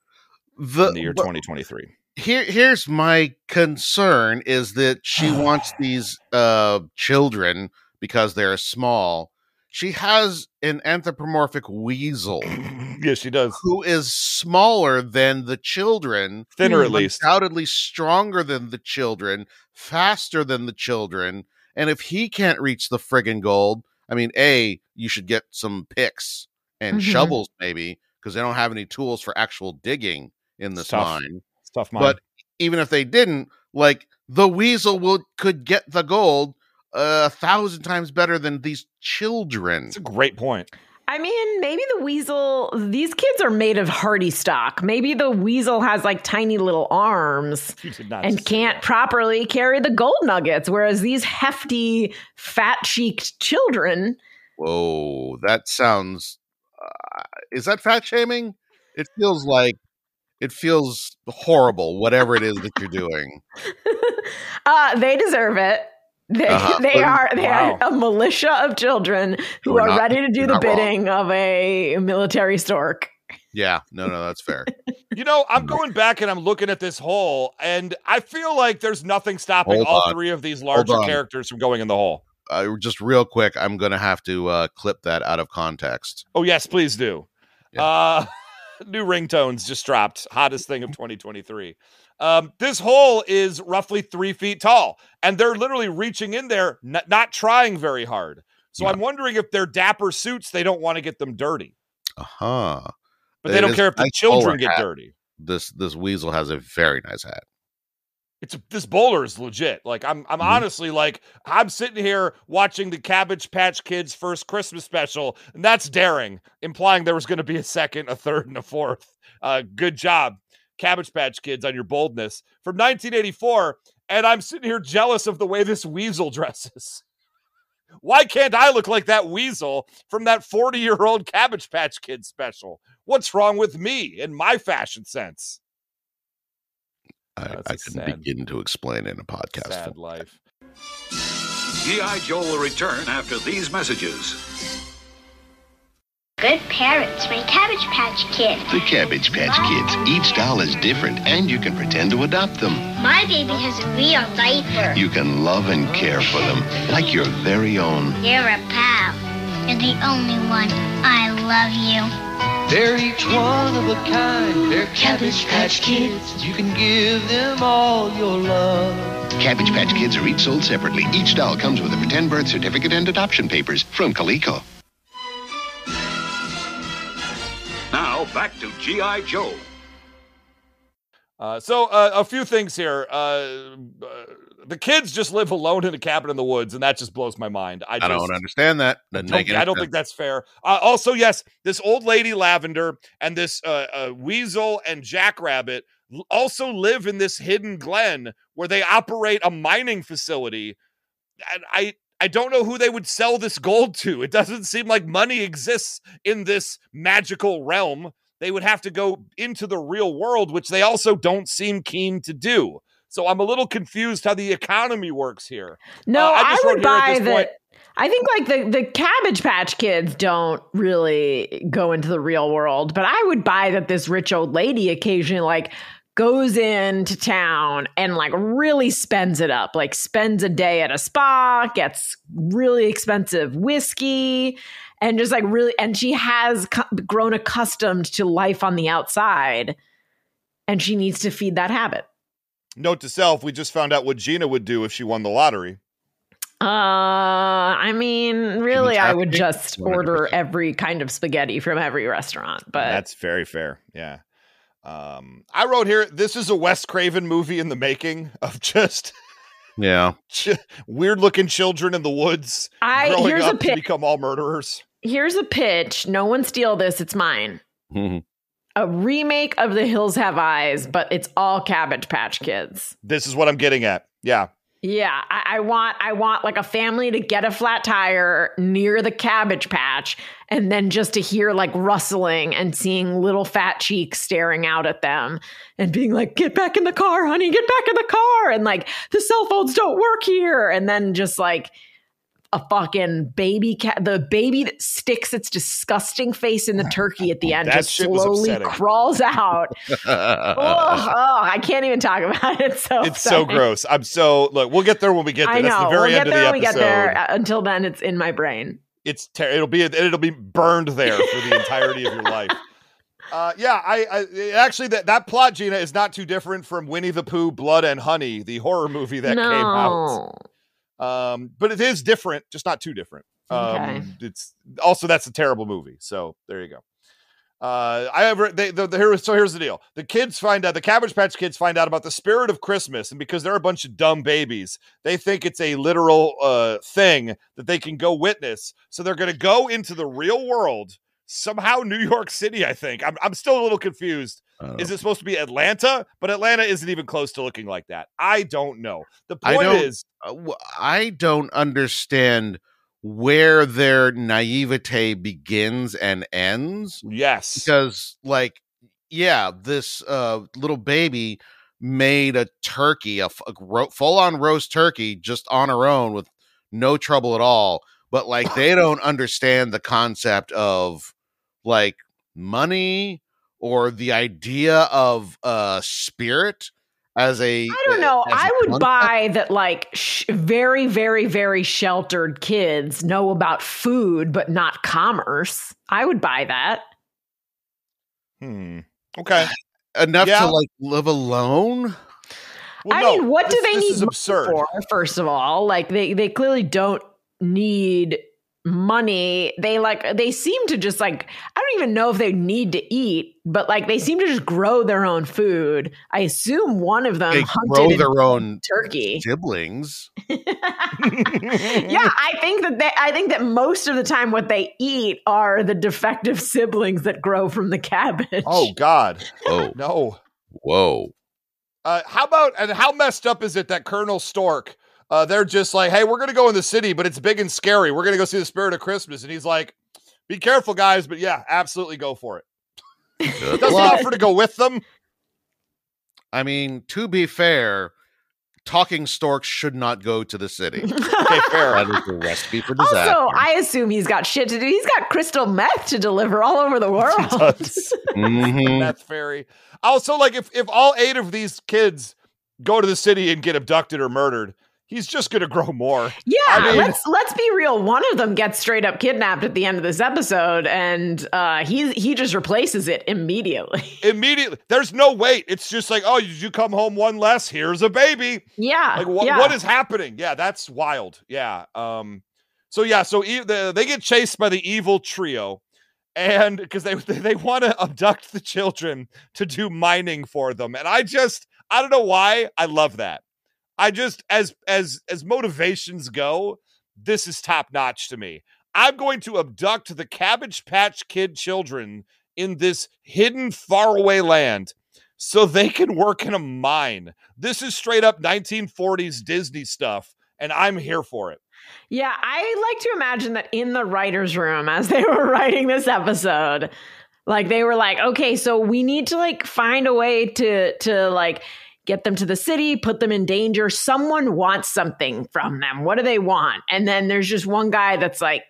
The, in the year 2023. here here's my concern is that she wants these uh children because they're small she has an anthropomorphic weasel yes, she does. who is smaller than the children Thinner at least. undoubtedly stronger than the children faster than the children and if he can't reach the friggin gold i mean a you should get some picks and Mhm. shovels maybe because they don't have any tools for actual digging in this Tough. mine It's tough mind. but even if they didn't, like the weasel will could get the gold a thousand times better than these children. It's a great point. I mean, maybe the weasel, these kids are made of hardy stock. Maybe the weasel has like tiny little arms You did not and can't that. properly carry the gold nuggets, whereas these hefty, fat cheeked children. Whoa, that sounds. Uh, is that fat shaming? It feels like it feels horrible. Whatever it is that you're doing. uh, they deserve it. They, Uh-huh. they are they wow. are a militia of children who You're are not- ready to do the not wrong. bidding of a military stork. Yeah, no, no, that's fair. You know, I'm going back and I'm looking at this hole, and I feel like there's nothing stopping Hold all on. three of these larger characters from going in the hole. Uh, just real quick, I'm gonna have to uh, clip that out of context. Oh yes, please do. Yeah. Uh new ringtones just dropped. Hottest thing of 2023. Um, this hole is roughly three feet tall, and they're literally reaching in there, n- not trying very hard. So Yeah. I'm wondering if they're dapper suits, they don't want to get them dirty, Uh huh. but they It don't care if the nice children get hat. dirty. This this weasel has a very nice hat. It's this bowler is legit. Like I'm, I'm Mhm. honestly like I'm sitting here watching the Cabbage Patch Kids first Christmas special, and that's daring, implying there was going to be a second, a third, and a fourth. Uh, good job. Cabbage Patch Kids on your boldness from 1984, and I'm sitting here jealous of the way this weasel dresses. Why can't I look like that weasel from that 40 year old Cabbage Patch Kid special? What's wrong with me and my fashion sense? I, That's I a couldn't sad- begin to explain in a podcast. Sad life. G.I. Joe will return after these messages. Good parents my Cabbage Patch Kids. The Cabbage Patch Kids. Each doll is different, and you can pretend to adopt them. My baby has a real diaper. You can love and care for them like your very own. You're a pal. You're the only one. I love you. They're each one of a kind. They're Cabbage Patch Kids. You can give them all your love. Cabbage Patch Kids are each sold separately. Each doll comes with a pretend birth certificate and adoption papers from Coleco. Now, back to G.I. Joe. Uh, so uh, a few things here. Uh, uh, the kids just live alone in a cabin in the woods, and that just blows my mind. I, I just, don't understand that. I Doesn't don't, I don't sense. think that's fair. Uh, also, yes, this old lady Lavender and this uh, uh, Weasel and Jackrabbit also live in this hidden glen where they operate a mining facility. And I I don't know who they would sell this gold to. It doesn't seem like money exists in this magical realm. They would have to go into the real world, which they also don't seem keen to do. So I'm a little confused how the economy works here. No, Uh, I I, would buy point- that. I think like the the Cabbage Patch Kids don't really go into the real world, but I would buy that this rich old lady occasionally like goes into town and like really spends it up, like spends a day at a spa, gets really expensive whiskey, and just like really, and she has cu- grown accustomed to life on the outside, and she needs to feed that habit. Note to self: We just found out what Gina would do if she won the lottery. Uh, I mean, really, I would just order 100%. every kind of spaghetti from every restaurant. But That's very fair. Yeah. Um, I wrote here. This is a Wes Craven movie in the making of just Yeah. ch- weird-looking children in the woods I growing here's a up to pitch. become all murderers. Here's a pitch. No one steal this. It's mine. Mhm. A remake of The Hills Have Eyes, but it's all Cabbage Patch Kids. This is what I'm getting at. Yeah. Yeah, I, I want I want like a family to get a flat tire near the cabbage patch and then just to hear like rustling and seeing little fat cheeks staring out at them and being like, get back in the car, honey, get back in the car. And like the cell phones don't work here. And then just like a fucking baby cat, the baby that sticks its disgusting face in the turkey at the end That just slowly crawls out. oh, oh, I can't even talk about it. It's so It's so gross. I'm so look. We'll get there when we get there. I know. That's the very we'll end of the when we episode. get there. Uh, Until then, it's in my brain. It's ter- it'll be it'll be burned there for the entirety of your life. Uh, yeah, I, I actually that that plot, Gina, is not too different from Winnie the Pooh, Blood and Honey, the horror movie that no. came out. Um, but it is different, just not too different. Um, Okay. It's also that's a terrible movie. So there you go. Uh, I ever they the, the here, so here's the deal. The kids find out the Cabbage Patch Kids find out about the spirit of Christmas, and because they're a bunch of dumb babies, they think it's a literal uh thing that they can go witness. So they're gonna go into the real world. Somehow New York City, I think. I'm I'm still a little confused. Uh, Is it supposed to be Atlanta? But Atlanta isn't even close to looking like that. I don't know. The point don't- is I don't understand where their naivete begins and ends yes. because like yeah this uh little baby made a turkey a ro- full-on roast turkey just on her own with no trouble at all but like they don't understand the concept of like money or the idea of uh spirit as a I don't know. I would concept. buy that like sh- very, very, very sheltered kids know about food, but not commerce. I would buy that. Hmm. Okay. enough Yeah. to like live alone Well, I no, mean, what this- do they need absurd. for? First of all, like they they clearly don't need money. They like they seem to just like I don't even know if they need to eat, but like they seem to just grow their own food. I assume one of them they hunted grow their own turkey. siblings yeah, I think that they, I think that most of the time what they eat are the defective siblings that grow from the cabbage. Oh God. oh No. Whoa. Uh, how about and how messed up is it that Colonel Stork? Uh, they're just like, hey, we're gonna go in the city, but it's big and scary. We're gonna go see the Spirit of Christmas, and he's like, be careful, guys, but yeah, absolutely go for it. Doesn't luck. offer to go with them. I mean, to be fair, talking storks should not go to the city. Okay, fair. that is a recipe for disaster. Also, I assume he's got shit to do. He's got crystal meth to deliver all over the world. Mhm. Meth fairy. Also, like if if all eight of these kids go to the city and get abducted or murdered, he's just gonna grow more. Yeah, I mean- let's let's be real. One of them gets straight up kidnapped at the end of this episode, and uh, he he just replaces it immediately. Immediately, there's no wait. It's just like, oh, did you come home one less? Here's a baby. Yeah, Like what? yeah. What is happening? Yeah, that's wild. Yeah. Um. So yeah. So e- the, they get chased by the evil trio, and because they they want to abduct the children to do mining for them, and I just I don't know why I love that. I just as as as motivations go, this is top notch to me. I'm going to abduct the Cabbage Patch Kid children in this hidden faraway land so they can work in a mine. This is straight up 1940s Disney stuff, and I'm here for it. Yeah, I like to imagine that in the writer's room as they were writing this episode, like they were like, okay, so we need to like find a way to to like get them to the city, put them in danger. Someone wants something from them. What do they want? And then there's just one guy that's like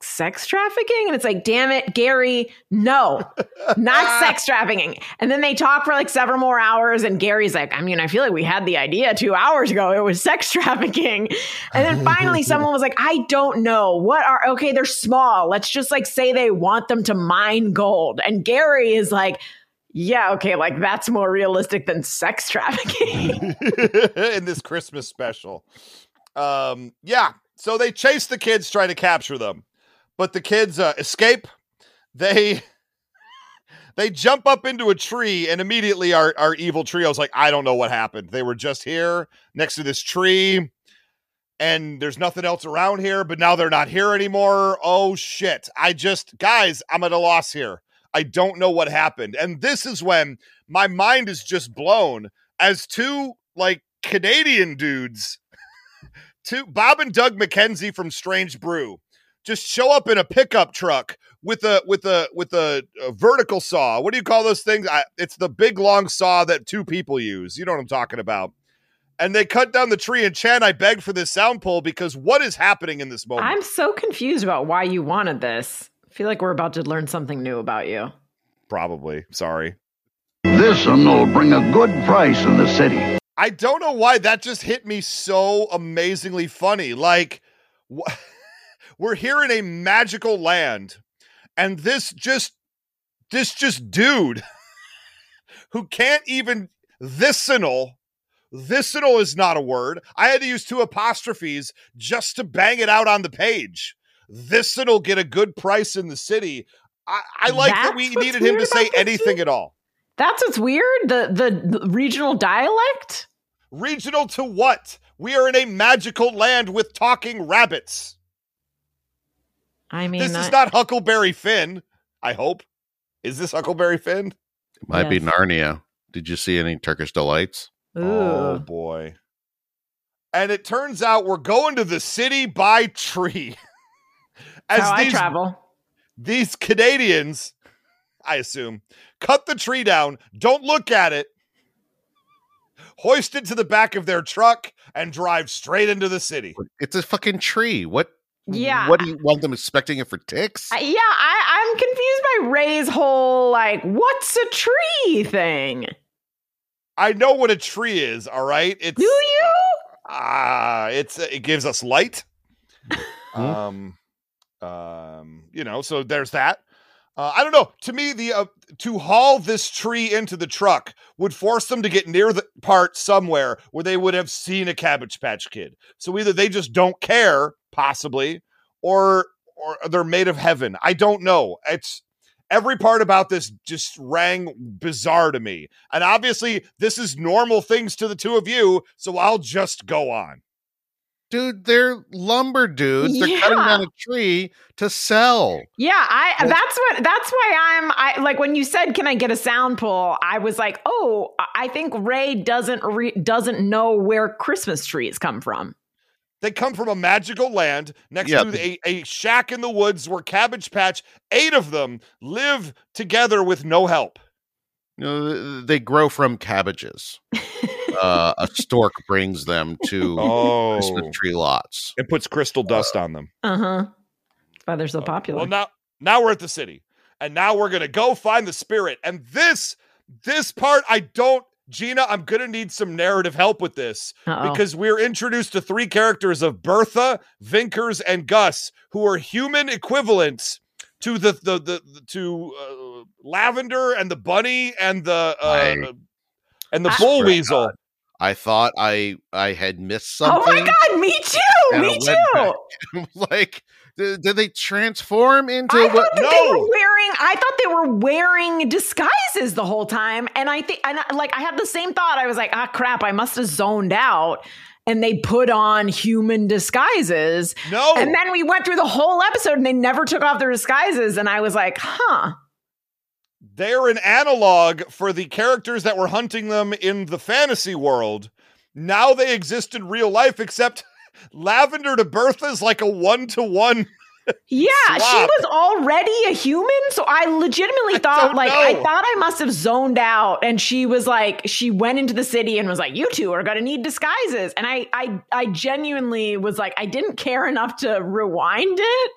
sex trafficking? And it's like damn it gary no not sex trafficking. And then they talk for like several more hours and gary's like i mean i feel like we had the idea two hours ago. It was sex trafficking. And then finally someone was like i don't know. What are okay they're small. Let's just like say they want them to mine gold. And gary is like yeah okay like that's more realistic than sex trafficking in this Christmas special. Um, yeah. So they chase the kids, try to capture them, but the kids uh, escape. They they jump up into a tree, and immediately our our evil trio's like, I don't know what happened. They were just here next to this tree, and there's nothing else around here. But now they're not here anymore. Oh shit! I just guys, I'm at a loss here. I don't know what happened, and this is when my mind is just blown as two like Canadian dudes, two Bob and Doug McKenzie from Strange Brew, just show up in a pickup truck with a with a with a, a vertical saw. What do you call those things? I, it's the big long saw that two people use. You know what I'm talking about. And they cut down the tree. And Chan, I begged for this sound pull because what is happening in this moment? i'm so confused about why you wanted this feel like we're about to learn something new about you Probably sorry. This one will bring a good price in the city. I don't know why that just hit me so amazingly funny. Like, wh- we're here in a magical land, and this just, this just dude who can't even vicinal. Vicinal is not a word. I had to use two apostrophes just to bang it out on the page. Vicinal get a good price in the city. I, I like that we needed him to say about this anything at all. That's what's weird. The, the the regional dialect. Regional to what? We are in a magical land with talking rabbits. I mean, this I- is not Huckleberry Finn, I hope. Is this Huckleberry Finn? It might be Narnia. Did you see any Turkish delights? Oh boy. And it turns out we're going to the city by tree. As how these, I travel. these Canadians, I assume, cut the tree down, don't look at it, hoist it to the back of their truck, and drive straight into the city. It's a fucking tree. What? Yeah. What do you want them expecting it for ticks? I- yeah, I, I'm confused by Ray's whole like, what's a tree thing? I know what a tree is, all right? It's Do you? Ah, it's it gives us light. um, um, you know, so there's that. Uh, I don't know. To me, the uh, to haul this tree into the truck would force them to get near the part somewhere where they would have seen a Cabbage Patch Kid. So either they just don't care, possibly, or or they're made of heaven. I don't know. It's every part about this just rang bizarre to me. And obviously, this is normal things to the two of you, so I'll just go on. Dude, they're lumber dudes. They're cutting down a tree to sell. Yeah, I Well- that's what that's why I'm I like when you said can I get a sound pull, I was like, "Oh, I think Ray doesn't re- doesn't know where Christmas trees come from." They come from a magical land next Yeah. to a, a shack in the woods where Cabbage Patch, eight of them, live together with no help. You know, they grow from cabbages. uh, a stork brings them to Oh. Christmas tree lots. It puts crystal dust on them. Uh-huh. Why they're so popular. Well, now now we're at the city, and now we're gonna go find the spirit. And this this part, I don't, Gina. I'm gonna need some narrative help with this Uh-oh. because we're introduced to three characters of Bertha, Vinkers, and Gus, who are human equivalents to the the the, the- to uh, Lavender and the bunny and the uh, I- and the I- bull Swear to weasel. I thought I I had missed something. oh my god, me too. Me too. like, did, did they transform into I what? thought that they were wearing. I thought they were wearing disguises the whole time, and I think, and I, like, I had the same thought. I was like, ah, crap, I must have zoned out. And they put on human disguises, No, and then we went through the whole episode, and they never took off their disguises. And I was like, huh. They're an analog for the characters that were hunting them in the fantasy world. Now they exist in real life, except Lavender to Bertha is like a one to one. Yeah, she was already a human, so I legitimately thought don't like I thought I must have zoned out and she was like she went into the city and was like you two are going to need disguises and I I I genuinely was like I didn't care enough to rewind it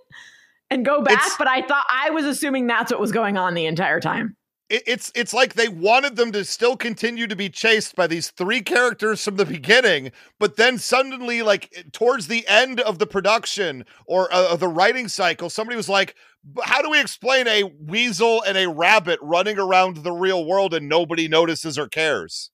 and go back, It's- but I thought I was assuming that's what was going on the entire time. It, it's it's like they wanted them to still continue to be chased by these three characters from the beginning, but then suddenly, like towards the end of the production or uh, the writing cycle, somebody was like, "How do we explain a weasel and a rabbit running around the real world and nobody notices or cares?"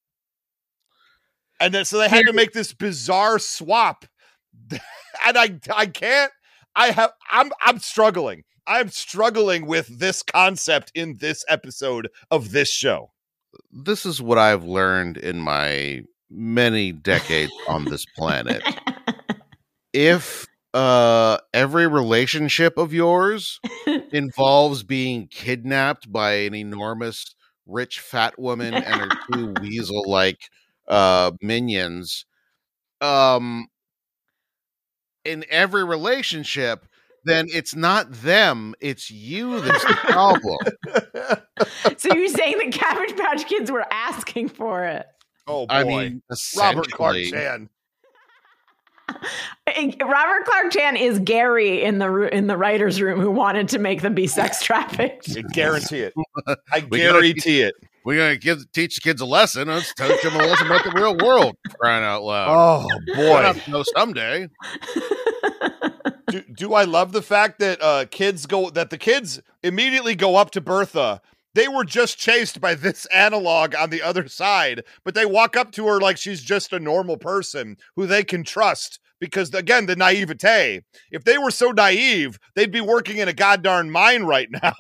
And then so they had to make this bizarre swap, and I I can't. I have I'm I'm struggling. I'm struggling with this concept in this episode of this show. This is what I've learned in my many decades on this planet. If uh every relationship of yours involves being kidnapped by an enormous rich fat woman and her two weasel like uh minions um in every relationship then it's not them it's you that's the problem so you're saying the Cabbage Patch Kids were asking for it. Oh boy, i mean Robert Clark Chan. Robert Clark Chan is Gary in the in the writers' room who wanted to make them be sex trafficked. I guarantee it. I guarantee it. We're gonna give teach the kids a lesson. Let's teach them a lesson about the real world crying out loud. Oh boy, to know someday. Do, do I love the fact that uh kids go that the kids immediately go up to Bertha. They were just chased by this analog on the other side, but they walk up to her like she's just a normal person who they can trust because again, the naivete. If they were so naive, they'd be working in a goddamn mine right now.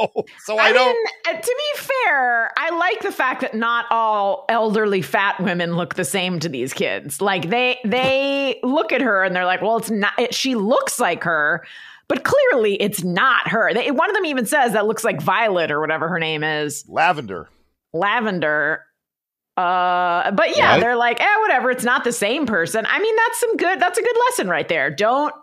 so I, don't mean, uh, to be fair, I like the fact that not all elderly fat women look the same to these kids. Like they they look at her and they're like, "Well, it's not. It, she looks like her." But clearly, it's not her. They, one of them even says that looks like Violet or whatever her name is. lavender. lavender. Uh, but yeah, Right. they're like, eh, whatever. It's not the same person. I mean, that's some good. That's a good lesson right there. Don't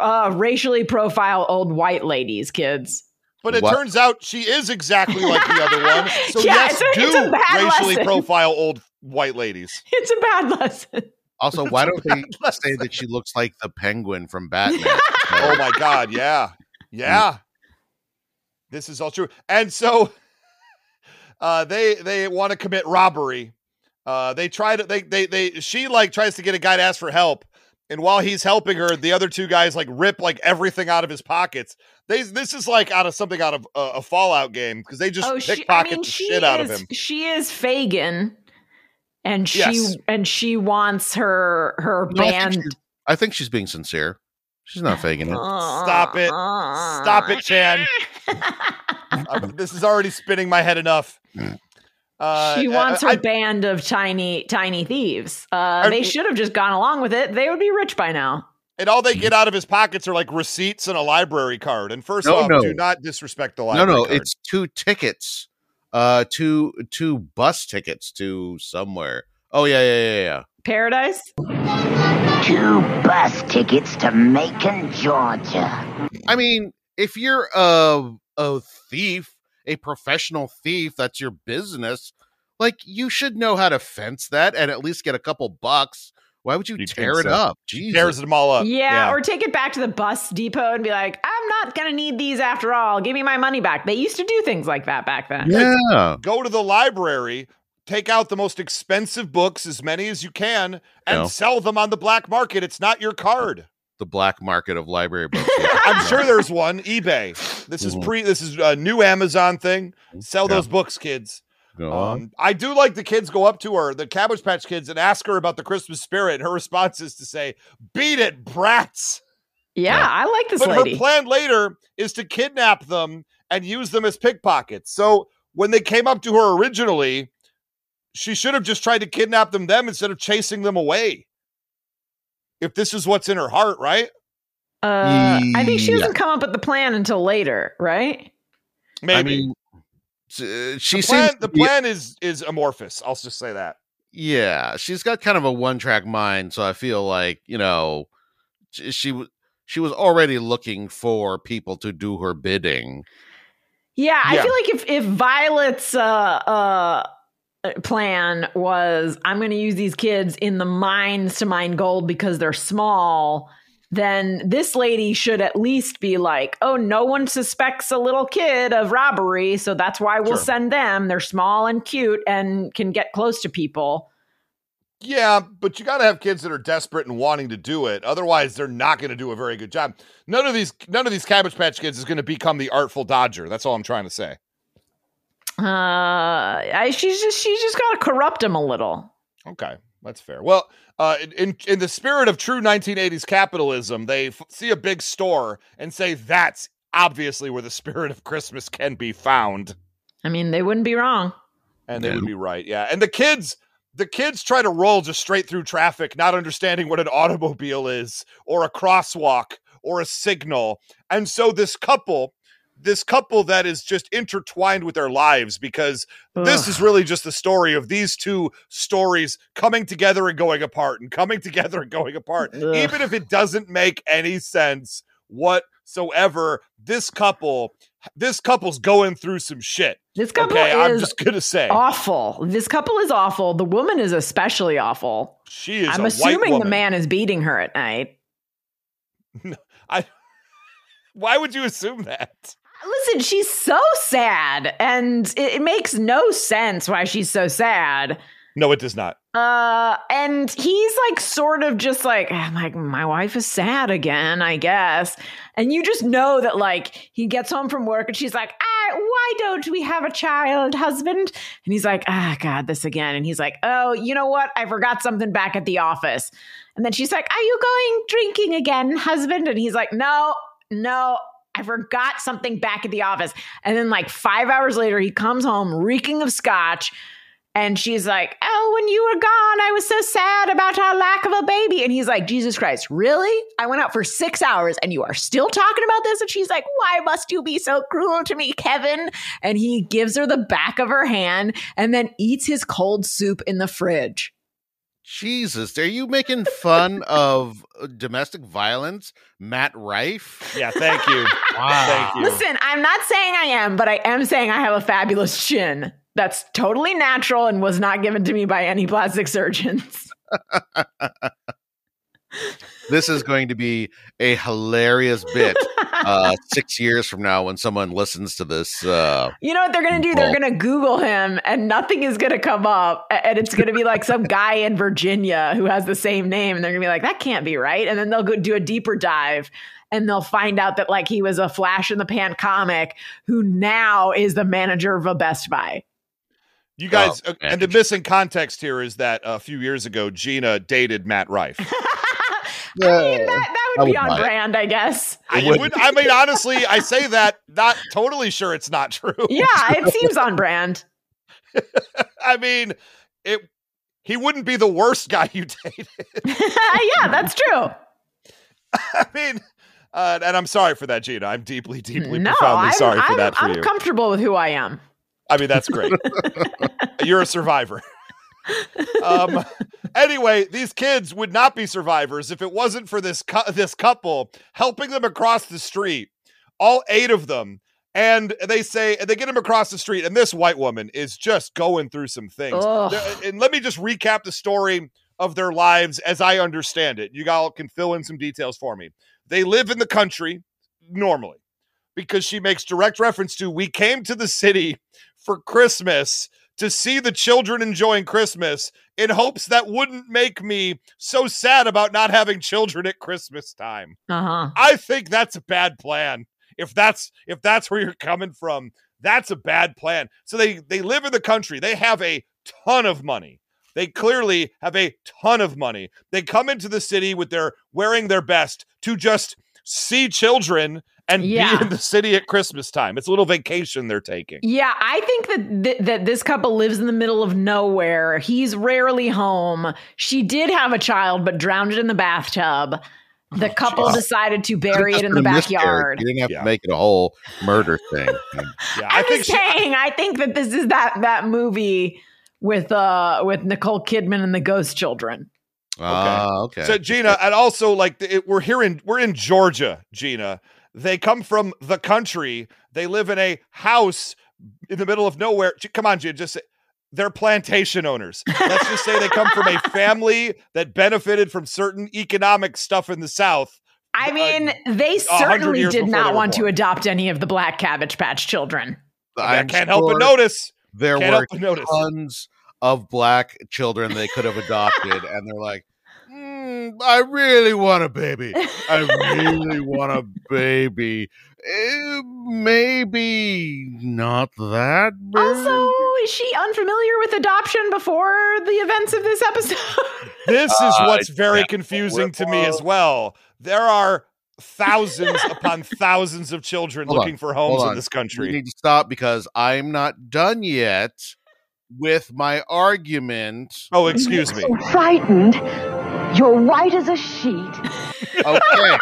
uh, racially profile old white ladies, kids. But it What? turns out she is exactly like the other one. So Yeah, yes, it's a- it's a do bad racially lesson. profile old white ladies. It's a bad lesson. also why don't they say that she looks like the penguin from batman Oh my god, yeah. Yeah. This is all true. And so uh they they want to commit robbery. Uh they try to they they they she like tries to get a guy to ask for help. And while he's helping her, the other two guys like rip like everything out of his pockets. They this is like out of something out of a, a Fallout game because they just oh, pickpocket I mean, the she shit out of him. she is Fagin, and she Yes. and she wants her her No, I think band. i think she's being sincere she's not faking it Stop it. Stop it, Chan. This is already spinning my head enough. Uh, she wants her I- band of tiny tiny thieves. Uh, they should have just gone along with it. They would be rich by now. And all they get out of his pockets are like receipts and a library card. And first No, off, no. do not disrespect the No, library. no, card. it's two tickets. Uh two two bus tickets to somewhere. Oh yeah, yeah, yeah, yeah. Paradise? Two bus tickets to Macon, Georgia. I mean, if you're a a thief, a professional thief, that's your business. Like you should know how to fence that and at least get a couple bucks. Why would you, You tear it so? up? Jesus. tears them all up. Yeah, or take it back to the bus depot and be like, I'm not going to need these after all. Give me my money back. They used to do things like that back then. yeah. go to the library, take out the most expensive books, as many as you can, and No. sell them on the black market. It's not your card. The black market of library books. I'm sure there's one. eBay. This is Mhm. pre. This is a new Amazon thing. Sell Yeah. those books, kids. Go on. Um, I do like the kids go up to her, the Cabbage Patch Kids, and ask her about the Christmas spirit. And her response is to say, "Beat it, brats." Yeah, Yeah. I like this but lady. her plan later is to kidnap them and use them as pickpockets. So when they came up to her originally, she should have just tried to kidnap them them instead of chasing them away. If this is what's in her heart, right? uh, I think she Yeah. doesn't come up with the plan until later, right? Maybe. I mean, uh, she the plan, seems to the be- plan is is amorphous. I'll just say that. yeah, she's got kind of a one track mind, so I feel like you know she she, she was already looking for people to do her bidding. Yeah, I Yeah. feel like if if Violet's uh uh plan was I'm going to use these kids in the mines to mine gold because they're small, then this lady should at least be like, "Oh, no one suspects a little kid of robbery, so that's why we'll Sure. send them. They're small and cute and can get close to people." Yeah, but you got to have kids that are desperate and wanting to do it. Otherwise, they're not going to do a very good job. None of these none of these Cabbage Patch Kids is going to become the artful dodger. That's all I'm trying to say. Uh, I, she's just she's just got to corrupt him a little. Okay, that's fair. Well, uh, in in the spirit of true 1980s capitalism, they f- see a big store and say that's obviously where the spirit of Christmas can be found, I mean, they wouldn't be wrong. and they Yeah. would be right. Yeah, and the kids. The kids try to roll just straight through traffic, not understanding what an automobile is, or a crosswalk, or a signal. And so this couple, this couple that is just intertwined with their lives because this is really just the story of these two stories coming together and going apart and coming together and going apart. Ugh. Even if it doesn't make any sense whatsoever, this couple, this couple's going through some shit. This couple Okay, I'm is just gonna say awful. This couple is awful. The woman is especially awful. she is. I'm a white assuming the man is beating her at night. I. Why would you assume that? Listen, she's so sad, and it, it makes no sense why she's so sad. No, it does not. Uh, and he's like, sort of just like, "Ah, like, my wife is sad again, I guess. And you just know that, like, he gets home from work and she's like, ah, why don't we have a child, husband? And he's like, ah, God, this again. And he's like, oh, you know what? I forgot something back at the office. And then she's like, are you going drinking again, husband? And he's like, no, no, I forgot something back at the office. And then, like, five hours later, he comes home reeking of scotch. And she's like, Oh, when you were gone, I was so sad about our lack of a baby. And he's like, Jesus Christ, really? I went out for six hours and you are still talking about this? And she's like, Why must you be so cruel to me, Kevin? And he gives her the back of her hand and then eats his cold soup in the fridge. Jesus, are you making fun of uh, domestic violence, Matt Rife? Yeah, thank you. wow. Thank you. Listen, I'm not saying I am, but I am saying I have a fabulous chin. That's totally natural and was not given to me by any plastic surgeons. This is going to be a hilarious bit uh, six years from now when someone listens to this. Uh, You know what they're going to do? They're going to Google him and nothing is going to come up. And it's going to be like some guy in Virginia who has the same name. And they're going to be like, that can't be right. And then they'll go do a deeper dive and they'll find out that like he was a flash in the pan comic who now is the manager of a Best Buy. You guys, Oh, uh, and the missing context here is that a few years ago, Gina dated Matt Rife. I mean, that, that I would be on buy it. brand, I guess. I, would, I mean, honestly, I say that not totally sure it's not true. Yeah, it seems on brand. I mean, it. He wouldn't be the worst guy you dated. yeah, that's true. I mean, uh, and I'm sorry for that, Gina. I'm deeply, deeply, no, profoundly I'm, sorry for I'm, that for I'm you. comfortable with who I am. I mean, that's great. You're a survivor. Um, anyway, these kids would not be survivors if it wasn't for this cou- this couple helping them across the street. All eight of them, and they say they get them across the street, and this white woman is just going through some things. And let me just recap the story of their lives as I understand it. You all can fill in some details for me. They live in the country normally because she makes direct reference to we came to the city for Christmas to see the children enjoying Christmas in hopes that wouldn't make me so sad about not having children at Christmas time. Uh huh. I think that's a bad plan. If that's if that's where you're coming from, that's a bad plan. So they they live in the country. They have a ton of money. They clearly have a ton of money. They come into the city with their wearing their best to just see children and Yeah. be in the city at Christmas time. It's a little vacation they're taking. Yeah, I think that th- that this couple lives in the middle of nowhere. He's rarely home. She did have a child, but drowned it in the bathtub. The couple jeez. decided to bury it in the been a miscarriage. backyard. You didn't have Yeah. to make it a whole murder thing. Yeah, I I'm think just she, saying. I think that this is that that movie with uh with Nicole Kidman and the Ghost Children. Ah, okay. So Gina, and also like it, we're here in we're in Georgia, Gina. They come from the country. They live in a house in the middle of nowhere. Come on, Gina, just say they're plantation owners. Let's just say they come from a family that benefited from certain economic stuff in the South. I Uh, mean, they certainly did not were want to adopt any of the Black Cabbage Patch children. I, mean, I I'm can't help but notice. there Can't were notice. tons of black children they could have adopted, and they're like, "Mm, I really want a baby. I really want a baby. Eh, maybe not that. Big. Also, is she unfamiliar with adoption before the events of this episode? This is Uh, what's very confusing to me as well. There are thousands upon thousands of children Hold on, looking for homes in this country. We need to stop because I'm not done yet with my argument. Oh, excuse me. So frightened. You're white as a sheet. Okay.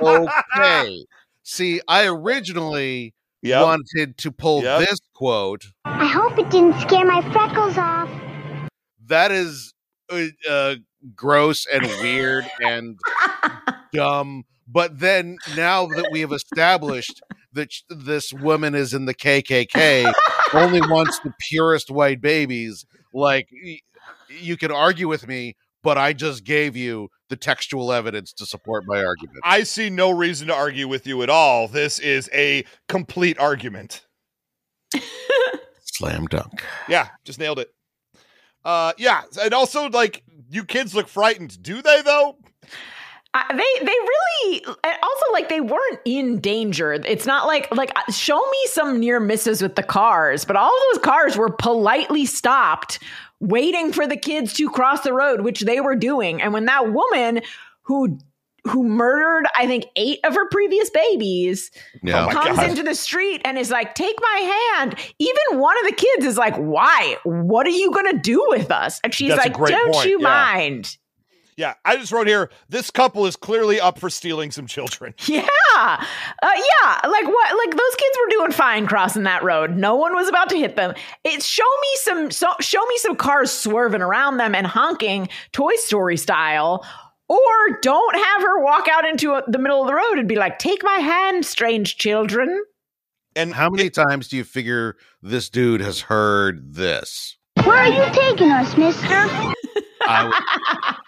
okay. See, I originally Yep. wanted to pull Yep. this quote. I hope it didn't scare my freckles off. That is uh, uh, gross and weird and dumb. But then now that we have established that sh- this woman is in the KKK, only wants the purest white babies, like y- you can argue with me, but I just gave you the textual evidence to support my argument. I see no reason to argue with you at all. This is a complete argument. Slam dunk. Yeah, just nailed it. Uh yeah, and also like you kids look frightened. Do they though? Uh, they they really also like they weren't in danger. It's not like like uh, show me some near misses with the cars, but all those cars were politely stopped waiting for the kids to cross the road, which they were doing. And when that woman who who murdered I think 8 of her previous babies Yeah. Oh comes into the street and is like, "Take my hand." Even one of the kids is like, "Why? What are you going to do with us?" And she's That's like, "Don't point, you yeah. mind?" Yeah, I just wrote here this couple is clearly up for stealing some children. Yeah. Uh, yeah. Like what like those kids were doing fine crossing that road. No one was about to hit them. It's show me some so, show me some cars swerving around them and honking Toy Story style. Or don't have her walk out into a, the middle of the road and be like, "Take my hand, strange children." And How many times do you figure this dude has heard this? Where are you taking us, mister? I would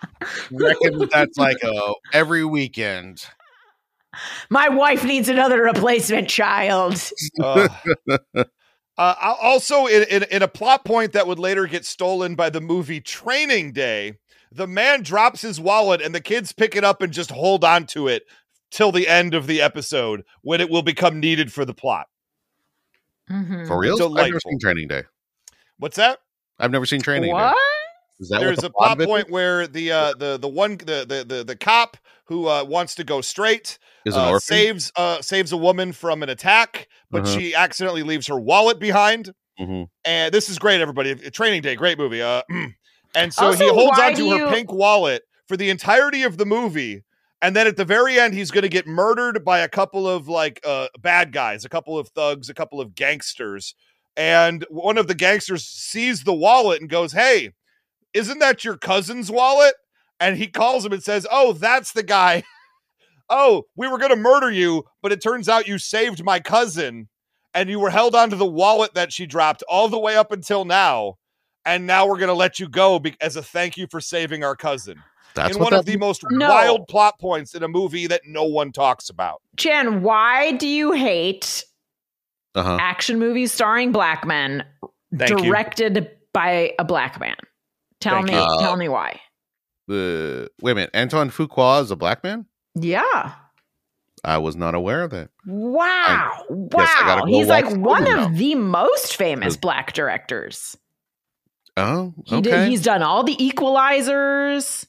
reckon that's like a every weekend. My wife needs another replacement child. Uh, uh, also, in, in, in a plot point that would later get stolen by the movie Training Day, the man drops his wallet and the kids pick it up and just hold on to it till the end of the episode when it will become needed for the plot. Mhm. For real? I've never seen Training Day. What's that? I've never seen Training What? Day. Is that There's the a plot of point where the uh, the the one the the the, the cop who uh, wants to go straight is an uh, orphan? saves uh, saves a woman from an attack, but Uh-huh. she accidentally leaves her wallet behind. Mhm. And this is great, everybody. Training Day, great movie. Uh, and so Also, he holds why on to do her you- pink wallet for the entirety of the movie. And then at the very end, he's going to get murdered by a couple of like uh, bad guys, a couple of thugs, a couple of gangsters. And one of the gangsters sees the wallet and goes, Hey, isn't that your cousin's wallet? And he calls him and says, Oh, that's the guy. oh, we were going to murder you, but it turns out you saved my cousin and you were held onto the wallet that she dropped all the way up until now. And now we're going to let you go be- as a thank you for saving our cousin. That's in what one of the most No. wild plot points in a movie that no one talks about. Jen, why do you hate Uh-huh. action movies starring black men Thank you. directed by a black man? Tell Thank me, you. Uh, tell me why. Uh, wait a minute. Antoine Fuqua is a black man? Yeah. I was not aware of that. Wow. I wow. go He's like one of now. the most famous black directors. Oh, He did he's done all the equalizers.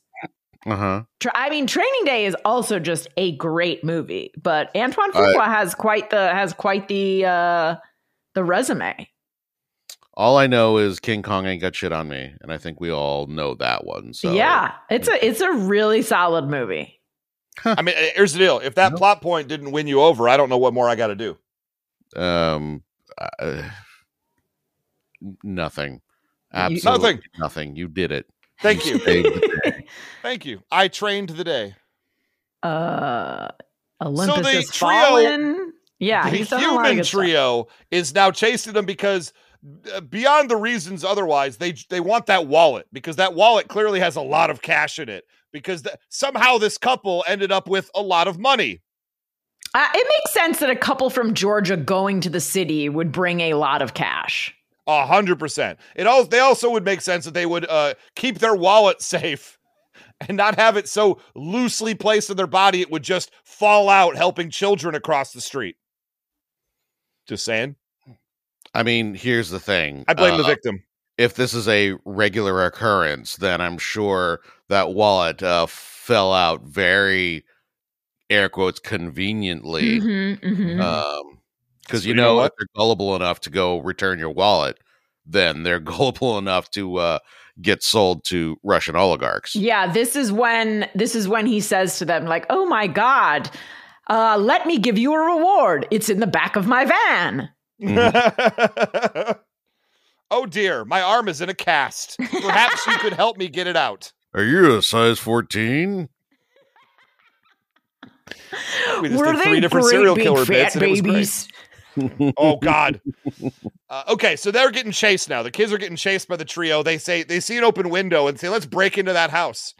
uh huh. I mean, Training Day is also just a great movie, but Antoine I- Fuqua has quite the has quite the uh the resume. All I know is King Kong ain't got shit on me, and I think we all know that one. So yeah, it's a it's a really solid movie. I mean, here's the deal: if that plot point didn't win you over, I don't know what more I got to do. um, uh, nothing. You- Absolutely Nothing. nothing. You did it. Thank you. saved the day. Thank you. I trained the day. Uh Olympus the has trio- fallen. Yeah, the he's done a lot of human good stuff. trio is now chasing them because beyond the reasons otherwise they they want that wallet because that wallet clearly has a lot of cash in it because somehow this couple ended up with a lot of money. Uh, it makes sense that a couple from Georgia going to the city would bring a lot of cash. a hundred percent. It all they also would make sense that they would uh keep their wallet safe and not have it so loosely placed in their body it would just fall out helping children across the street. Just saying I mean, here's the thing. i blame the Uh, victim if this is a regular occurrence, then I'm sure that wallet uh, fell out very, air quotes, conveniently. Mhm, mhm. Um, because you You know know, what? if they're gullible enough to go return your wallet, then they're gullible enough to uh, get sold to Russian oligarchs. Yeah, this is when this is when he says to them like, "Oh my god, uh, let me give you a reward. It's in the back of my van." oh dear, my arm is in a cast. Perhaps you could help me get it out. Are you a size 14? We just did three different serial killer bits, and it was great. Oh God. Uh, okay, so they're getting chased now. The kids are getting chased by the trio. They say they see an open window and say, "Let's break into that house,"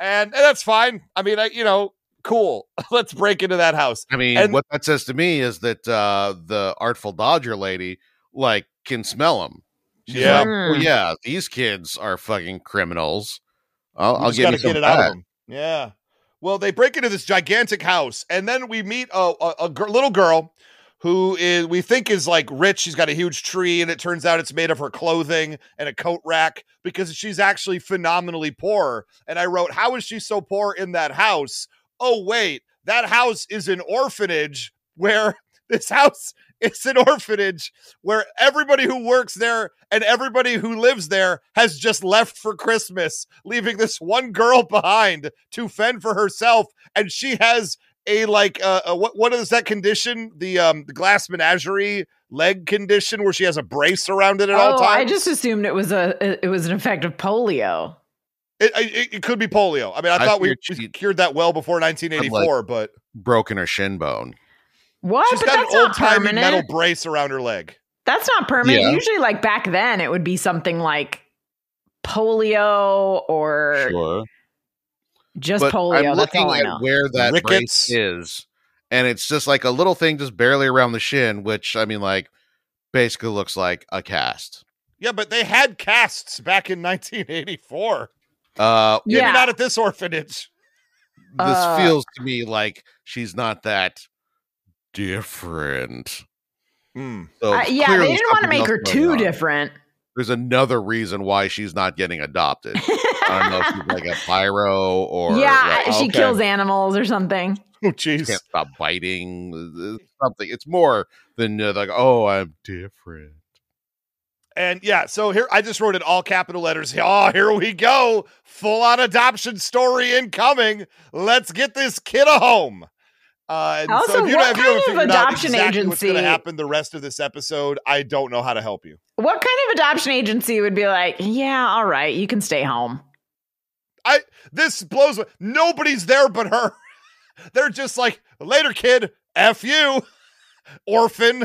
and, and that's fine. I mean, I, you know, cool. Let's break into that house. I mean, And- what that says to me is that uh, the Artful Dodger lady, like, can smell them. She's Yeah. like, "Oh, yeah, these kids are fucking criminals. I'll, You I'll just give you some get it out of them. Yeah. Well, they break into this gigantic house, and then we meet a, a, a gir- little girl who is we think is like rich. She's got a huge tree, and it turns out it's made of her clothing and a coat rack because she's actually phenomenally poor. And I wrote, "How is she so poor in that house?" Oh wait, that house is an orphanage where this house is an orphanage where everybody who works there and everybody who lives there has just left for Christmas, leaving this one girl behind to fend for herself. And she has a like uh, a, what what is that condition? The um the glass menagerie leg condition where she has a brace around it at all Oh, times. I just assumed it was a it was an effect of polio. It, it, it could be polio. I mean, I, I thought we, we she- cured that well before 1984, but Broken her shin bone. What? she's But got an that's not old timey permanent. metal brace around her leg. That's not permanent. Yeah. Usually, like back then, it would be something like polio or Sure. just but polio. I'm That's looking all I at know. where that Rickets. brace is, and it's just like a little thing just barely around the shin, which I mean, like, basically looks like a cast. Yeah, but they had casts back in 1984. Uh, Maybe Yeah. not at this orphanage. this Uh, feels to me like she's not that different. Hmm. So Uh, yeah, they didn't want to make her too on. different. There's another reason why she's not getting adopted. I don't know if she's like a pyro or yeah, like, she okay. kills animals or something. Oh, jeez. can't stop biting. Something. It's more than uh, like, oh, I'm different. And yeah, so here I just wrote in all capital letters. Oh, here we go. Full on adoption story incoming. Let's get this kid a home. Uh, and Also, so if you, what if you haven't kind of figured out adoption exactly what's going to happen the rest of this episode, I don't know how to help you. What kind of adoption agency would be like, yeah, all right, you can stay home? I this blows. Nobody's there but her. They're just like later, kid. F you, orphan.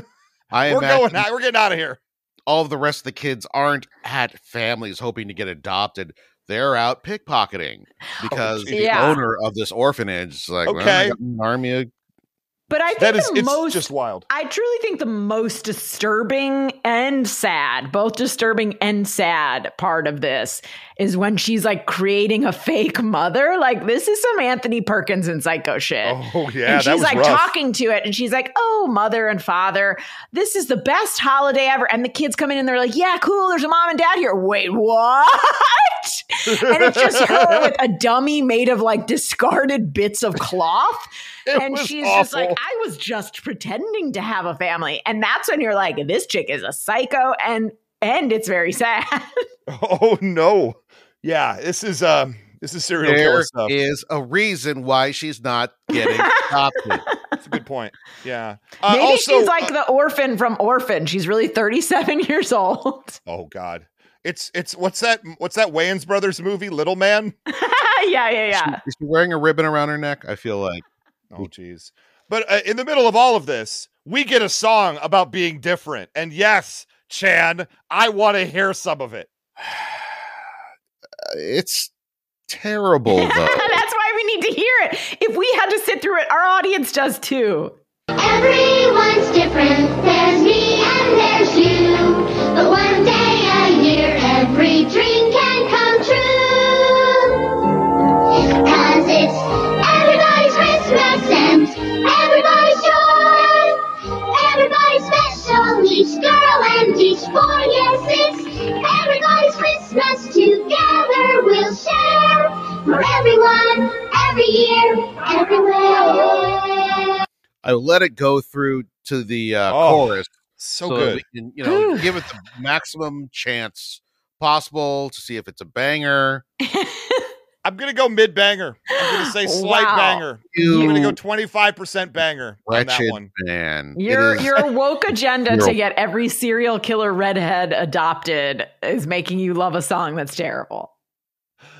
I we're imagine going. Out, we're getting out of here. All of the rest of the kids aren't at families hoping to get adopted. They're out pickpocketing oh, because the Yeah. owner of this orphanage is like, Okay. an army of But I think That is the it's most just wild. I truly think the most disturbing and sad, both disturbing and sad part of this is when she's like creating a fake mother. Like this is some Anthony Perkins and psycho shit. Oh yeah, and she's like rough. talking to it and she's like, Oh, mother and father, this is the best holiday ever. And the kids come in and they're like, Yeah, cool, there's a mom and dad here. Wait, what? and it's just her with a dummy made of like discarded bits of cloth. It and was she's just like. I was just pretending to have a family. And that's when you're like, this chick is a psycho and and it's very sad. Oh no. Yeah, this is um this is serial killer stuff. is a reason why she's not getting adopted. That's a good point. Yeah. Uh, Maybe also, she's like uh, the orphan from Orphan. She's really 37 years old. oh god. It's it's what's that what's that Wayans brothers movie Little Man? yeah, yeah, yeah. Is she wearing a ribbon around her neck? I feel like Oh jeez. But uh, in the middle of all of this, we get a song about being different. And yes, Chan, I want to hear some of it. it's terrible though. That's why we need to hear it. If we had to sit through it, our audience does too. Everyone's different. There's me and there's you. But one day and each boy. Yes, it's everybody's Christmas together. We'll share for everyone, every year, everywhere. I let it go through to the uh, Oh, chorus So that good. we can, you know, give it the maximum chance possible to see if it's a banger. I'm gonna go mid banger. I'm gonna say slight Wow. banger. You I'm gonna go 25% banger on that one. man. Your is- your woke agenda to get every serial killer redhead adopted is making you love a song that's terrible.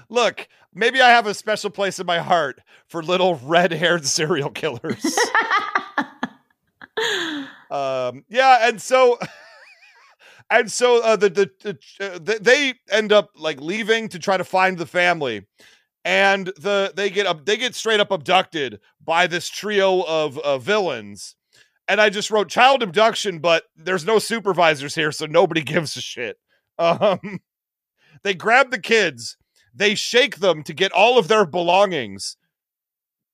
Look, maybe I have a special place in my heart for little red-haired serial killers. um, yeah, and so and so uh, the the, the uh, they end up like leaving to try to find the family, and the they get up they get straight up abducted by this trio of uh, villains. And I just wrote child abduction, but there's no supervisors here, so nobody gives a shit. Um, they grab the kids, they shake them to get all of their belongings.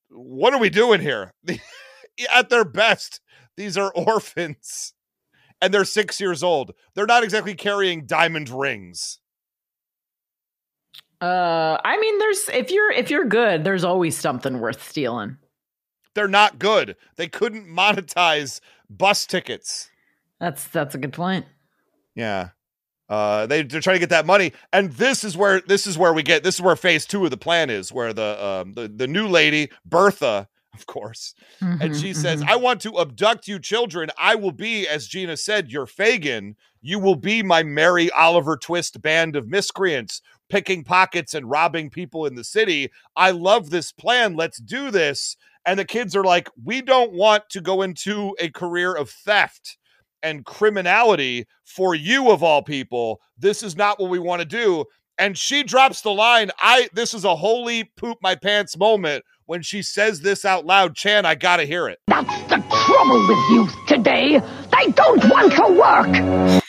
What are we doing here? At their best, these are orphans and they're six years old. They're not exactly carrying diamond rings. Uh, I mean, there's if you're if you're good, there's always something worth stealing. They're not good. They couldn't monetize bus tickets. That's that's a good point. Yeah. Uh, they they're trying to get that money, and this is where this is where we get this is where phase two of the plan is, where the um the, the new lady Bertha, of course, and Mhm, she says, mhm. "I want to abduct you, children. I will be, as Gina said, your Fagin. You will be my merry Oliver Twist band of miscreants, picking pockets and robbing people in the city. I love this plan. Let's do this." And the kids are like, "We don't want to go into a career of theft." and criminality for you of all people. This is not what we want to do. And she drops the line. I this is a holy poop my pants moment when she says this out loud. Chan, I gotta hear it. That's the trouble with youth today. They don't want to work.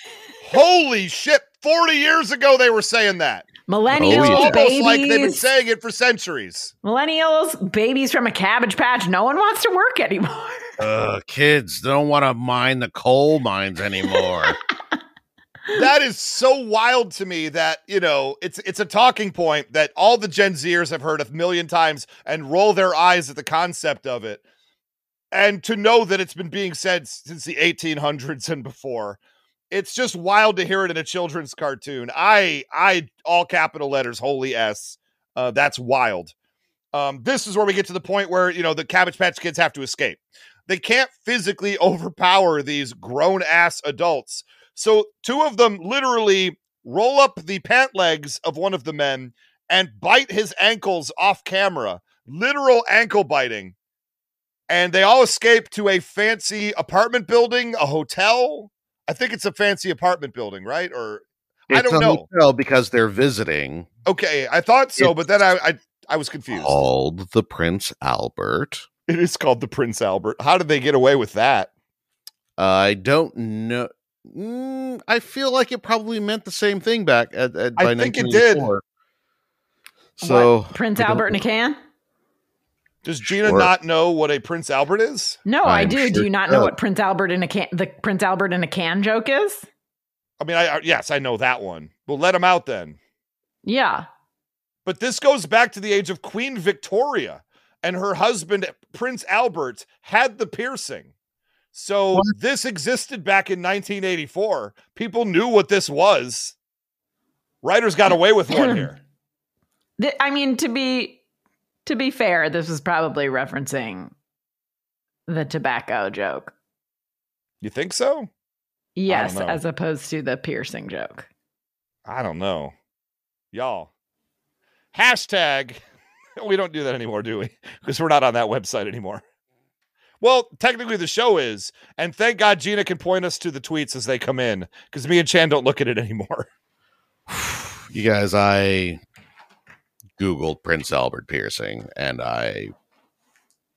Holy shit! Forty years ago they were saying that. Millennials, It's almost babies, like they've been saying it for centuries. millennials, babies from a cabbage patch. No one wants to work anymore. uh, kids don't want to mine the coal mines anymore. that is so wild to me that you know it's it's a talking point that all the Gen Zers have heard a million times and roll their eyes at the concept of it, and to know that it's been being said since the 1800s and before, it's just wild to hear it in a children's cartoon. I I all capital letters, holy S. Uh, that's wild. Um, this is where we get to the point where you know the Cabbage Patch Kids have to escape. They can't physically overpower these grown ass adults. So two of them literally roll up the pant legs of one of the men and bite his ankles off camera. Literal ankle biting. And they all escape to a fancy apartment building, a hotel. I think it's a fancy apartment building, right? Or I don't a know. hotel because they're visiting Okay, I thought so, but then I, I I was confused. called the Prince Albert. It is called the Prince Albert. How did they get away with that? I don't know. Mm, I feel like it probably meant the same thing back at, at I by think it did. So What, Prince Albert in a can? Does Gina Sure. not know what a Prince Albert is? No, I I'm do. sure do you not know what Prince Albert in a can the Prince Albert in a can joke is? I mean, I, I yes, I know that one. Well, let him out then. Yeah. But this goes back to the age of Queen Victoria, and her husband Prince Albert had the piercing. So this existed back in 1984. People knew what this was. Writers got away with one here. I mean, to be to be fair, this was probably referencing the tobacco joke. You think so? Yes, as opposed to the piercing joke. I don't know. Y'all. Hashtag. We don't do that anymore, do we? Because we're not on that website anymore. Well, technically the show is. And thank God Gina can point us to the tweets as they come in. Because me and Chan don't look at it anymore. you guys, I googled Prince Albert piercing, and I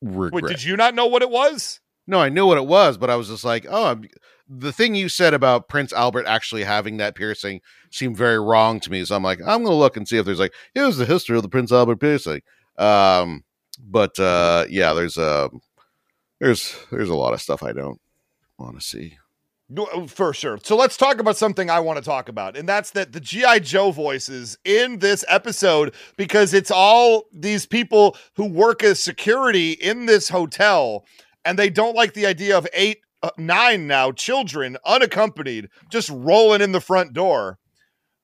regret. Wait, did you not know what it was? No, I knew what it was, but I was just like, oh, I'm- the thing you said about Prince Albert actually having that piercing seemed very wrong to me. So I'm like, I'm going to look and see if there's like, here's the history of the Prince Albert piercing. Um, but uh, yeah, there's a there's there's a lot of stuff I don't want to see. No, For sure. So let's talk about something I want to talk about, and that's that the G.I. Joe voices in this episode, because it's all these people who work as security in this hotel, and they don't like the idea of eight, uh, nine now children unaccompanied just rolling in the front door,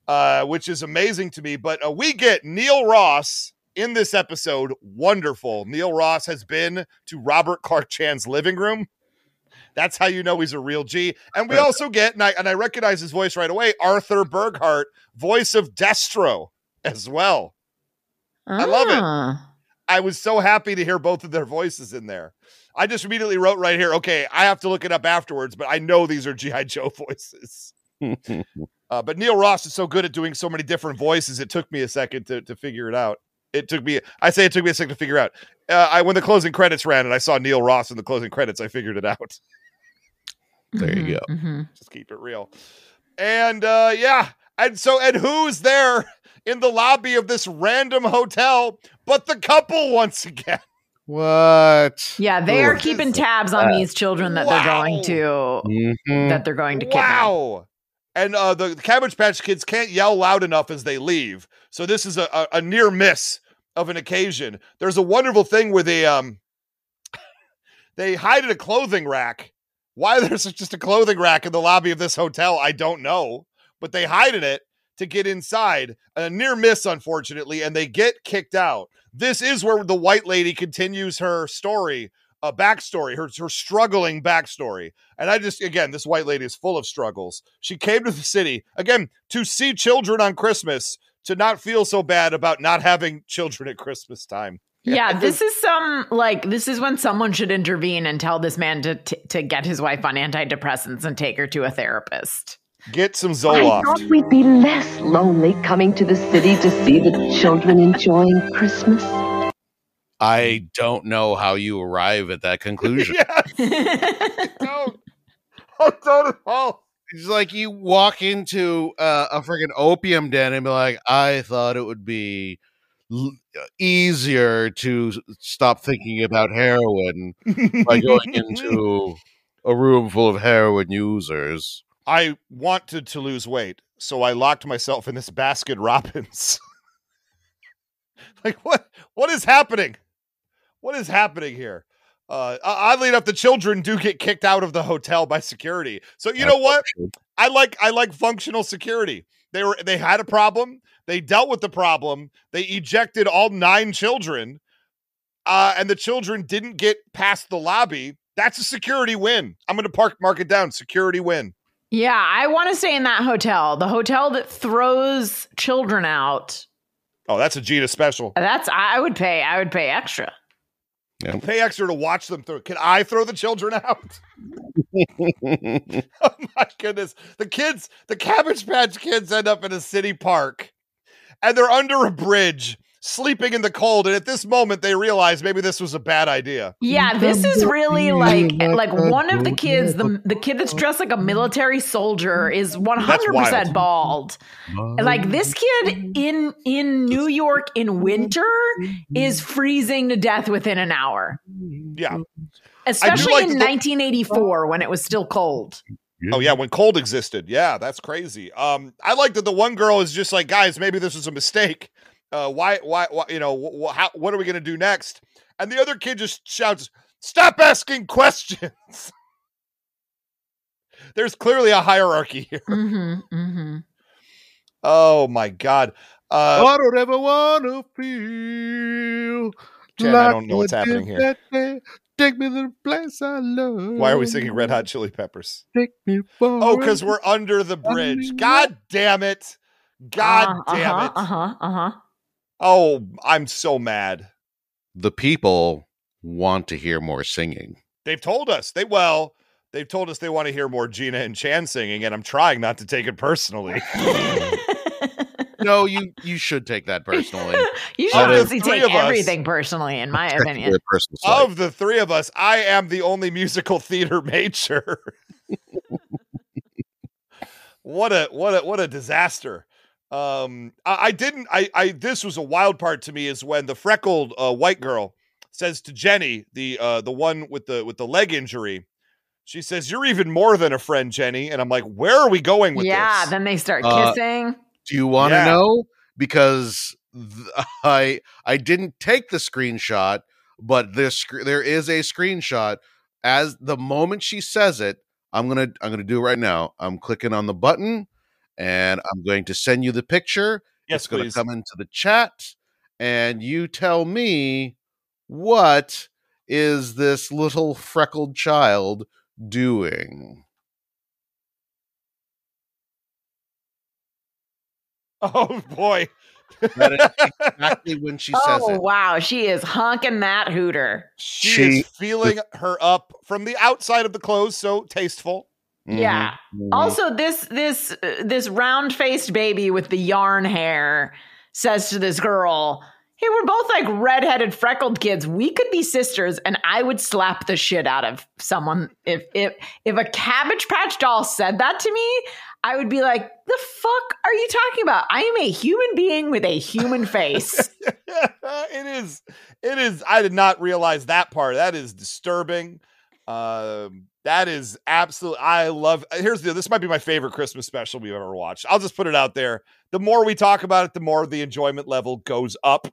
uh, which is amazing to me. But uh, we get Neil Ross in this episode. Wonderful. Neil Ross has been to Robert Clark Chan's living room. That's how you know he's a real G. And we also get, and I, and I recognize his voice right away, Arthur Burghardt, voice of Destro as well. I love it. Ah. I was so happy to hear both of their voices in there. I just immediately wrote right here, okay, I have to look it up afterwards, but I know these are G.I. Joe voices. Uh, but Neil Ross is so good at doing so many different voices, it took me a second to, to figure it out. It took me, I say it took me a second to figure out. Uh, I When the closing credits ran and I saw Neil Ross in the closing credits, I figured it out. There you go. Mhm. just keep it real. And uh yeah, and so and who's there in the lobby of this random hotel but the couple once again? What? Yeah, they are keeping tabs on these children that they're going to Mhm. that they're going to kidnap. Wow. And uh the Cabbage Patch Kids can't yell loud enough as they leave. So this is a, a, a near miss of an occasion. There's a wonderful thing where they um they hide in a clothing rack. Why there's just a clothing rack in the lobby of this hotel, I don't know. But they hide in it to get inside. A near miss, unfortunately, and they get kicked out. This is where the white lady continues her story, a backstory, her, her struggling backstory. And I just, again, this white lady is full of struggles. She came to the city, again, to see children on Christmas, to not feel so bad about not having children at Christmas time. Yeah, this is some like this is when someone should intervene and tell this man to t- to get his wife on antidepressants and take her to a therapist. Get some Zoloft. I thought we'd be less lonely coming to the city to see the children enjoying Christmas. I don't know how you arrive at that conclusion. yes. I don't. I don't at all. It's like you walk into uh, a freaking opium den and be like, I thought it would be l- easier to stop thinking about heroin by going into a room full of heroin users. I wanted to lose weight, so I locked myself in this Baskin Robbins. like what? What is happening? What is happening here? Uh, oddly enough, the children do get kicked out of the hotel by security. So you know what? I like I like functional security. They were they had a problem. They dealt with the problem. They ejected all nine children, uh, and the children didn't get past the lobby. That's a security win. I'm going to park mark it down. Security win. Yeah, I want to stay in that hotel. The hotel that throws children out. Oh, that's a Gina special. That's I would pay. I would pay extra. Pay extra to watch them through. Can I throw the children out? oh my goodness. The kids, the Cabbage Patch kids end up in a city park and they're under a bridge sleeping in the cold. And at this moment, they realize maybe this was a bad idea. Yeah, this is really like like one of the kids, the the kid that's dressed like a military soldier is 100% bald. Like this kid in in New York in winter is freezing to death within an hour. Yeah. Especially like in the- 1984 when it was still cold. Oh yeah, when cold existed. Yeah, that's crazy. Um, I like that the one girl is just like, guys, maybe this was a mistake. Uh, why, why, why you know, wh- wh- how, what are we gonna do next? And the other kid just shouts, "Stop asking questions." There's clearly a hierarchy here. Mm-hmm, mm-hmm. Oh my god. Uh, I don't ever want to feel. Jen, I don't know what's happening here. That day. Take me to the place I love. why are we singing Red Hot Chili Peppers? Take me for Oh, because we're under the bridge. God damn it. God Uh, damn uh-huh, it. Uh-huh. Uh-huh. Oh, I'm so mad. the people want to hear more singing. They've told us. They well, they've told us they want to hear more Gina and Chan singing, and I'm trying not to take it personally. No, you you should take that personally. You should Of honestly take of us- everything personally, in my opinion. personal of the three of us, I am the only musical theater major. what a what a what a disaster. Um, I, I didn't. I, I this was a wild part to me is when the freckled uh, white girl says to Jenny, the uh, the one with the with the leg injury, she says, "You're even more than a friend, Jenny." And I'm like, "Where are we going with yeah, this?" then they start Uh, kissing. Do you want to Yeah. know? Because th- I I didn't take the screenshot, but this sc- there is a screenshot. As the moment she says it, I'm gonna I'm gonna do it right now. I'm clicking on the button, and I'm going to send you the picture. yes, it's going to come into the chat, and you tell me what is this little freckled child doing? Oh boy. That is exactly when she says Oh it. wow, she is honking that hooter. She, She- is feeling her up from the outside of the clothes, so tasteful. Yeah. Mhm. Also, this this uh, this round faced baby with the yarn hair says to this girl, "Hey, we're both like redheaded, freckled kids. We could be sisters." And I would slap the shit out of someone if if if a Cabbage Patch doll said that to me. I would be like, "The fuck are you talking about? I am a human being with a human face." it is. It is. I did not realize that part. That is disturbing. Um, that is absolutely. I love. Here's the. This might be my favorite Christmas special we've ever watched. I'll just put it out there. The more we talk about it, the more the enjoyment level goes up.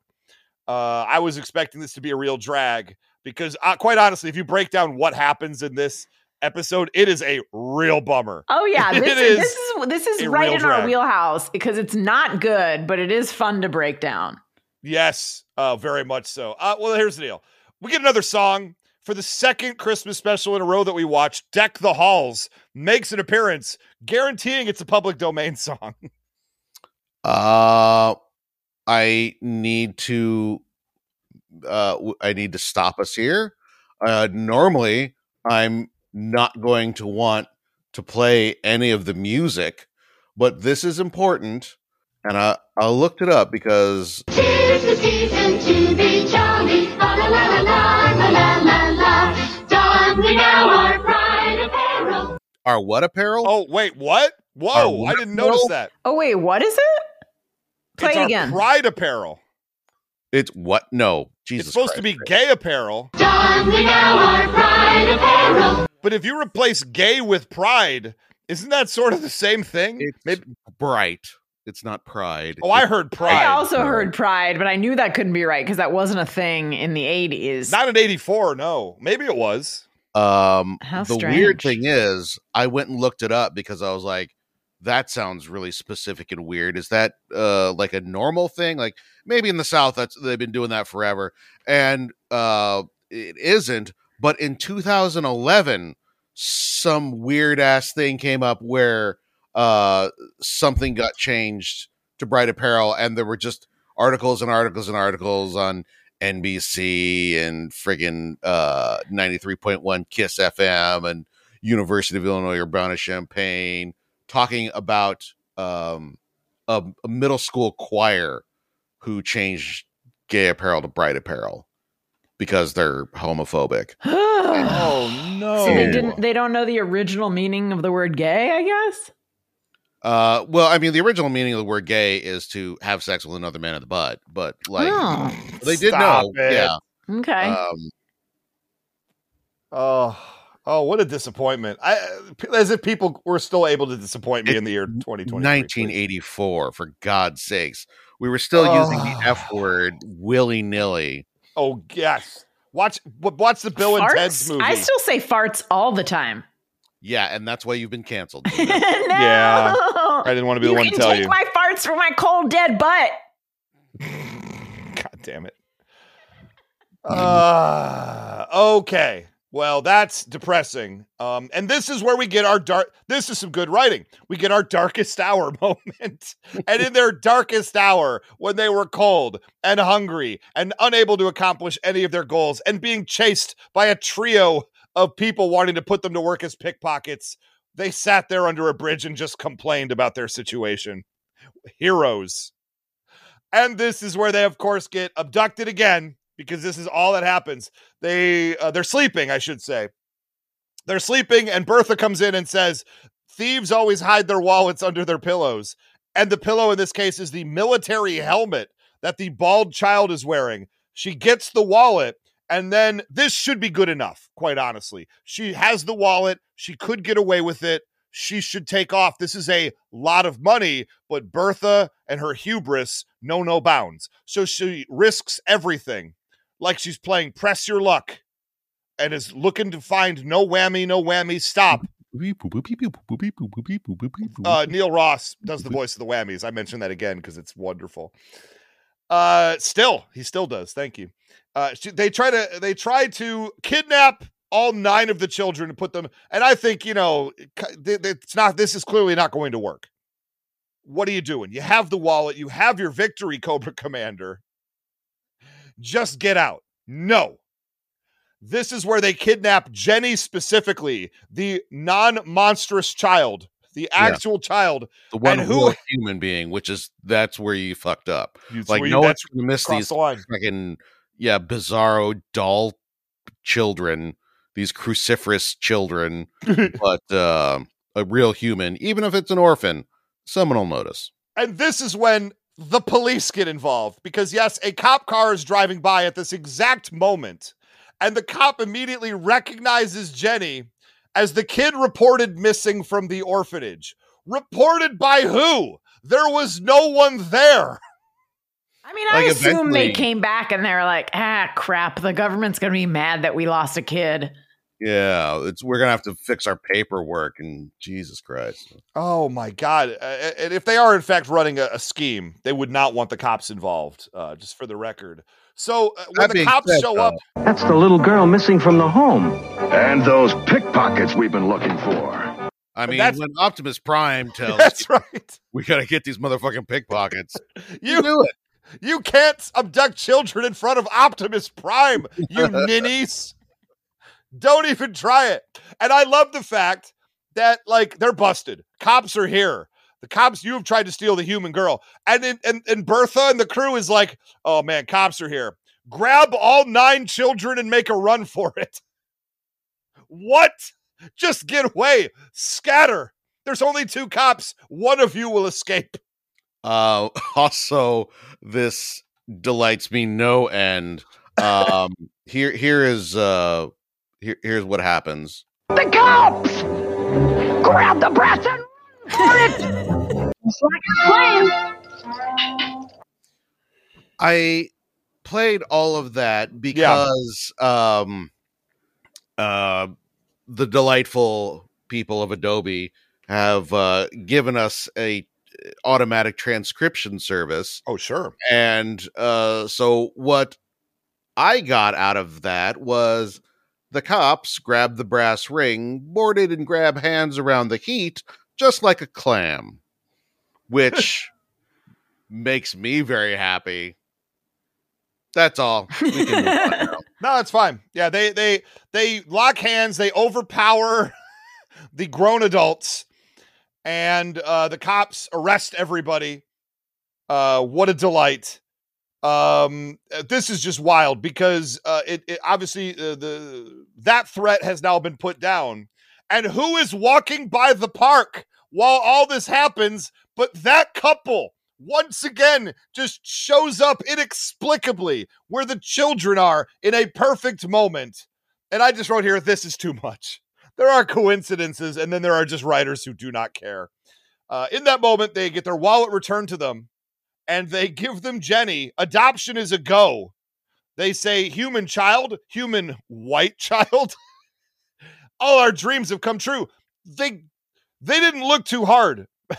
Uh, I was expecting this to be a real drag because, uh, quite honestly, if you break down what happens in this episode, it is a real bummer. Oh yeah, this is is this is this is right real in our wheelhouse because it's not good, but it is fun to break down. Yes, uh, very much so. Uh, well, here's the deal: we get another song for the second Christmas special in a row that we watched. "Deck the Halls" makes an appearance, guaranteeing it's a public domain song. Uh, I need to. Uh, w- I need to stop us here. Uh, normally, I'm not going to want to play any of the music, but this is important. And I, I looked it up because. Tis the season to be jolly. La la la la la la la la. we now our pride apparel. Our what apparel? Oh, wait, what? Whoa, what I didn't apparel? notice that. Oh, wait, what is it? Play it's it again. Pride apparel. It's what? No, Jesus. It's supposed Christ. to be gay apparel. Don we now our pride apparel but if you replace gay with pride, isn't that sort of the same thing? It's Maybe. bright. It's not pride. Oh, I heard pride. I also heard Pride, but I knew that couldn't be right because that wasn't a thing in the 80s. Not in '84. No, maybe it was. Um, How the weird thing is, I went and looked it up because I was like, that sounds really specific and weird. Is that uh like a normal thing? Like maybe in the South, that's they've been doing that forever, and uh, it isn't. But in 2011, some weird ass thing came up where uh something got changed to bright apparel, and there were just articles and articles and articles on NBC and friggin' uh 93.1 Kiss FM and University of Illinois Urbana Champaign talking about um a, a middle school choir who changed gay apparel to bright apparel because they're homophobic. oh no! So they didn't. They don't know the original meaning of the word "gay." I guess. Uh, well, I mean, the original meaning of the word "gay" is to have sex with another man in the butt, but like Oh. they did know, it. yeah. Okay. Um, Oh, oh, what a disappointment! I, as if people were still able to disappoint me in the year 2020. 1984, for God's sakes, we were still using the Oh. F word willy nilly. Oh yes, watch w- watch the Bill and Ted's movie. I still say farts all the time. Yeah, and that's why you've been canceled. No. Yeah. I didn't want to be you the one to tell take you. my farts from my cold dead butt. God damn it. Uh, okay. Well, that's depressing. Um, and this is where we get our dark. This is some good writing. We get our darkest hour moment. and in their darkest hour, when they were cold and hungry and unable to accomplish any of their goals and being chased by a trio of people wanting to put them to work as pickpockets, they sat there under a bridge and just complained about their situation. Heroes. And this is where they, of course, get abducted again because this is all that happens. They uh, they're sleeping, I should say. They're sleeping, and Bertha comes in and says, "Thieves always hide their wallets under their pillows." And the pillow in this case is the military helmet that the bald child is wearing. She gets the wallet, and then this should be good enough, quite honestly. She has the wallet. She could get away with it. She should take off. This is a lot of money, but Bertha and her hubris know no bounds. So she risks everything, like she's playing press your luck and is looking to find no whammy, no whammy, stop. Uh, Neil Ross does the voice of the whammies. I mentioned that again because it's wonderful. Uh, still, he still does. Thank you. Uh, they try to they try to kidnap all nine of the children and put them. And I think you know it's not. This is clearly not going to work. What are you doing? You have the wallet. You have your victory, Cobra Commander. Just get out. No. This is where they kidnap Jenny specifically, the non-monstrous child, the Yeah. actual child, The one and who human being, which is that's where you fucked up. Like you- no one's gonna miss these the fucking yeah bizarro doll children, these cruciferous children, but uh, a real human, even if it's an orphan, someone will notice. And this is when the police get involved because, yes, a cop car is driving by at this exact moment, and the cop immediately recognizes Jenny as the kid reported missing from the orphanage. Reported by who? There was no one there. I mean, I Like, assume they came back and they're like, ah, crap. The government's gonna be mad that we lost a kid. Yeah, it's we're gonna have to fix our paperwork and Jesus Christ. Oh my God. Uh, and if they are, in fact, running a, a scheme, they would not want the cops involved, uh, just for the record. So uh, when the cops said, show though, up, That's the little girl missing from the home. And those pickpockets we've been looking for. I mean, that's- when Optimus Prime tells that's right. we gotta get these motherfucking pickpockets, You do it. You can't abduct children in front of Optimus Prime, you ninnies. Don't even try it. And I love the fact that like they're busted. Cops are here. The cops, you have tried to steal the human girl. And in, and, and Bertha and the crew is like, oh man, cops are here. Grab all nine children and make a run for it. What? Just get away. Scatter. There's only two cops. One of you will escape. Uh, also, this delights me no end. Um, here, here is uh, here, here's what happens. The cops! Grab the brass and run for it! Just like a plan. I played all of that because um uh, the delightful people of Adobe have uh, given us a automatic transcription service. Oh, sure. And uh, so what I got out of that was the cops grab the brass ring, board it, and grab hands around the heat, just like a clam, which makes me very happy. That's all. We can move on now. No, it's fine. Yeah, they they they lock hands. They overpower the grown adults, and uh, the cops arrest everybody. Uh, what a delight! Um, uh, this is just wild because uh, it, it obviously uh, the that threat has now been put down, and who is walking by the park while all this happens? But that couple once again just shows up inexplicably where the children are in a perfect moment. And I just wrote here, this is too much. There are coincidences, and then there are just writers who do not care. Uh, in that moment, they get their wallet returned to them, and they give them Jenny. Adoption is a go. They say, human child, human white child. All our dreams have come true. They they didn't look too hard. I,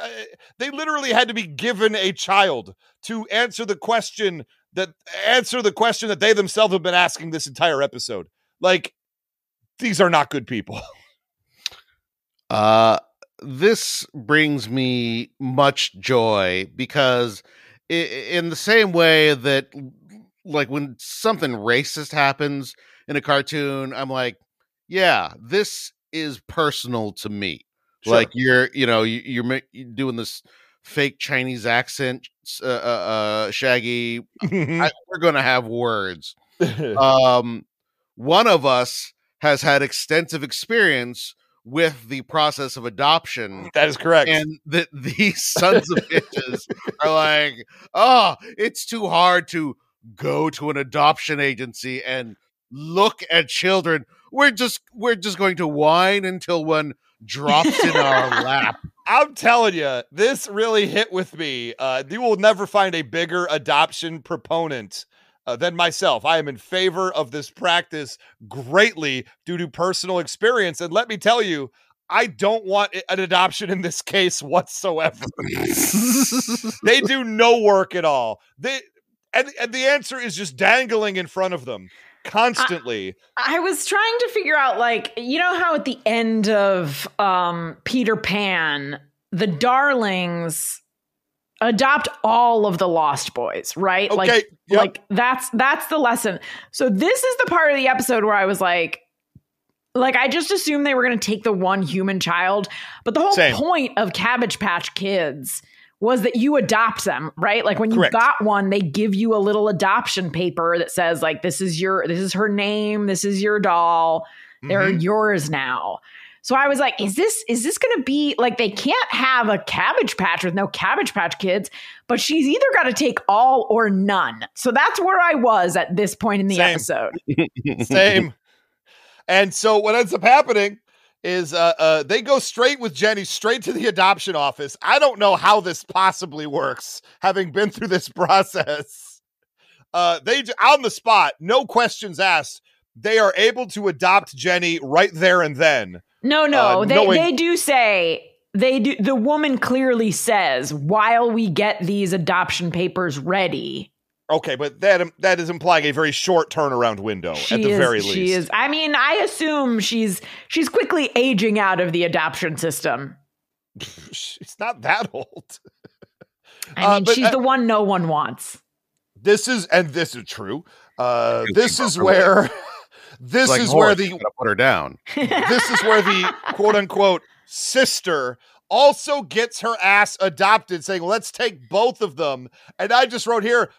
I, they literally had to be given a child to answer the question that answer the question that they themselves have been asking this entire episode. Like these are not good people. Uh, this brings me much joy because in the same way that like when something racist happens in a cartoon i'm like yeah this is personal to me. Sure. like you're you know you, you're doing this fake chinese accent uh, uh, uh shaggy. I, we're gonna have words. Um one of us has had extensive experience with the process of adoption that is correct. and that these sons of bitches are like oh it's too hard to go to an adoption agency and look at children we're just we're just going to whine until one drops in our lap I'm telling you, this really hit with me. Uh, you will never find a bigger adoption proponent uh, than myself. I am in favor of this practice greatly due to personal experience. And let me tell you, I don't want an adoption in this case whatsoever. they do no work at all. They and, and the answer is just dangling in front of them constantly. I was trying to figure out, like, you know how at the end of um, Peter Pan, the darlings adopt all of the lost boys, right? Okay, Like, yep. like that's that's the lesson. So this is the part of the episode where I was like, like I just assumed they were going to take the one human child, but the whole Same. point of Cabbage Patch Kids was that you adopt them, right? Like when you Correct. got one, they give you a little adoption paper that says like this is your this is her name, this is your doll. They're Mhm. yours now. So I was like, is this is this going to be like they can't have a cabbage patch with no cabbage patch kids, but she's either got to take all or none. So that's where I was at this point in the Same. episode. Same. and so what ends up happening is uh, uh, they go straight with Jenny straight to the adoption office. I don't know how this possibly works, having been through this process. Uh, they on the spot, no questions asked. They are able to adopt Jenny right there and then. No, no, Uh, they knowing- they do say they do. The woman clearly says while we get these adoption papers ready. Okay, but that that is implying a very short turnaround window She at the is, very least. She is. I mean, I assume she's she's quickly aging out of the adoption system. She's not that old. I Uh, mean, but, she's uh, the one no one wants. This is and this is true. Uh, this is properly. where this like is horse, where the gotta put her down this is where the quote unquote sister also gets her ass adopted, saying, let's take both of them. And I just wrote here,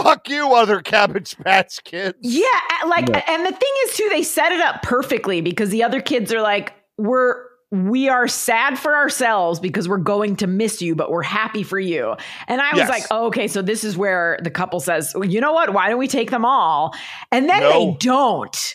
fuck you, other Cabbage Patch kids. Yeah, a- like, and the thing is too, they set it up perfectly because the other kids are like, we're we are sad for ourselves because we're going to miss you, but we're happy for you. And I was Yes. like, oh, okay, so this is where the couple says, well, you know what? Why don't we take them all? And then No. they don't.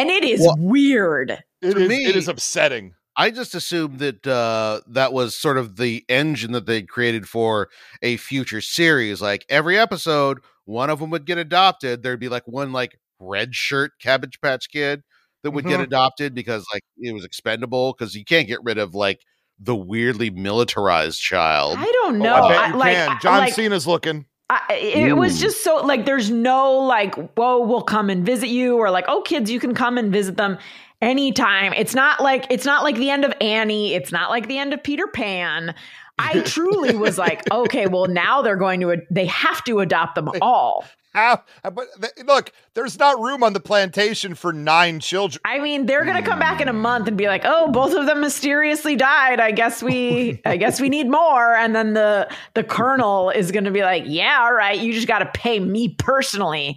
And it is Well- weird. It To is, me- it is upsetting. I just assumed that uh, that was sort of the engine that they'd created for a future series. Like every episode, one of them would get adopted. There'd be like one like red shirt Cabbage Patch Kid, that would get Mhm. adopted because like it was expendable because you can't get rid of like the weirdly militarized child. I don't know. I bet I- you like, can. I- John like, Cena's looking. I, it was hmm. just so like there's no like whoa we'll come and visit you or like oh kids you can come and visit them anytime. It's not like it's not like the end of annie. It's not like the end of peter pan. I truly was like okay well now they're going to they have to adopt them all How? But look, there's not room on the plantation for nine children. i mean they're gonna come back in a month and be like oh both of them mysteriously died i guess we i guess we need more and then the the colonel is gonna be like yeah all right you just gotta pay me personally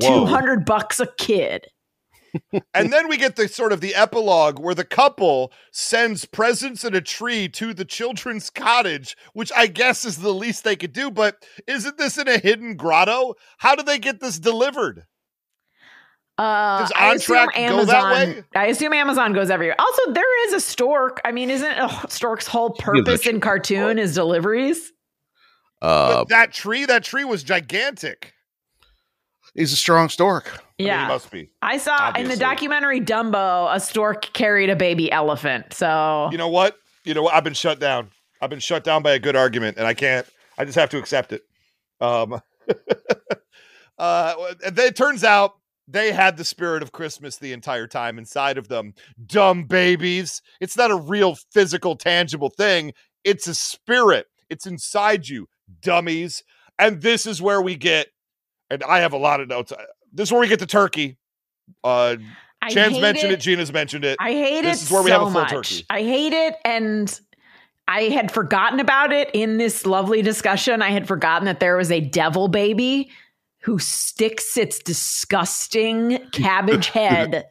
200 bucks a kid and then we get the sort of the epilogue where the couple sends presents and a tree to the children's cottage, which I guess is the least they could do. But isn't this in a hidden grotto? How do they get this delivered? Uh, Does I On assume Track go that way? I assume Amazon goes everywhere. Also, there is a stork. I mean, isn't a stork's whole purpose in cartoon is deliveries? Uh, But that tree, that tree was gigantic. he's a strong stork. I mean, Yeah, he must be. I saw in the documentary Dumbo, a stork carried a baby elephant. So You know what? You know what? I've been shut down. I've been shut down by a good argument, and I can't. I just have to accept it. Um, uh, it turns out they had the spirit of Christmas the entire time inside of them. Dumb babies. It's not a real physical, tangible thing. It's a spirit. It's inside you, dummies. And this is where we get. And I have a lot of notes. This is where we get the turkey. Uh, Chan's mentioned it. it. Gina's mentioned it. I hate it. This is where we have a full much. turkey. I hate it, and I had forgotten about it in this lovely discussion. I had forgotten that there was a devil baby who sticks its disgusting cabbage head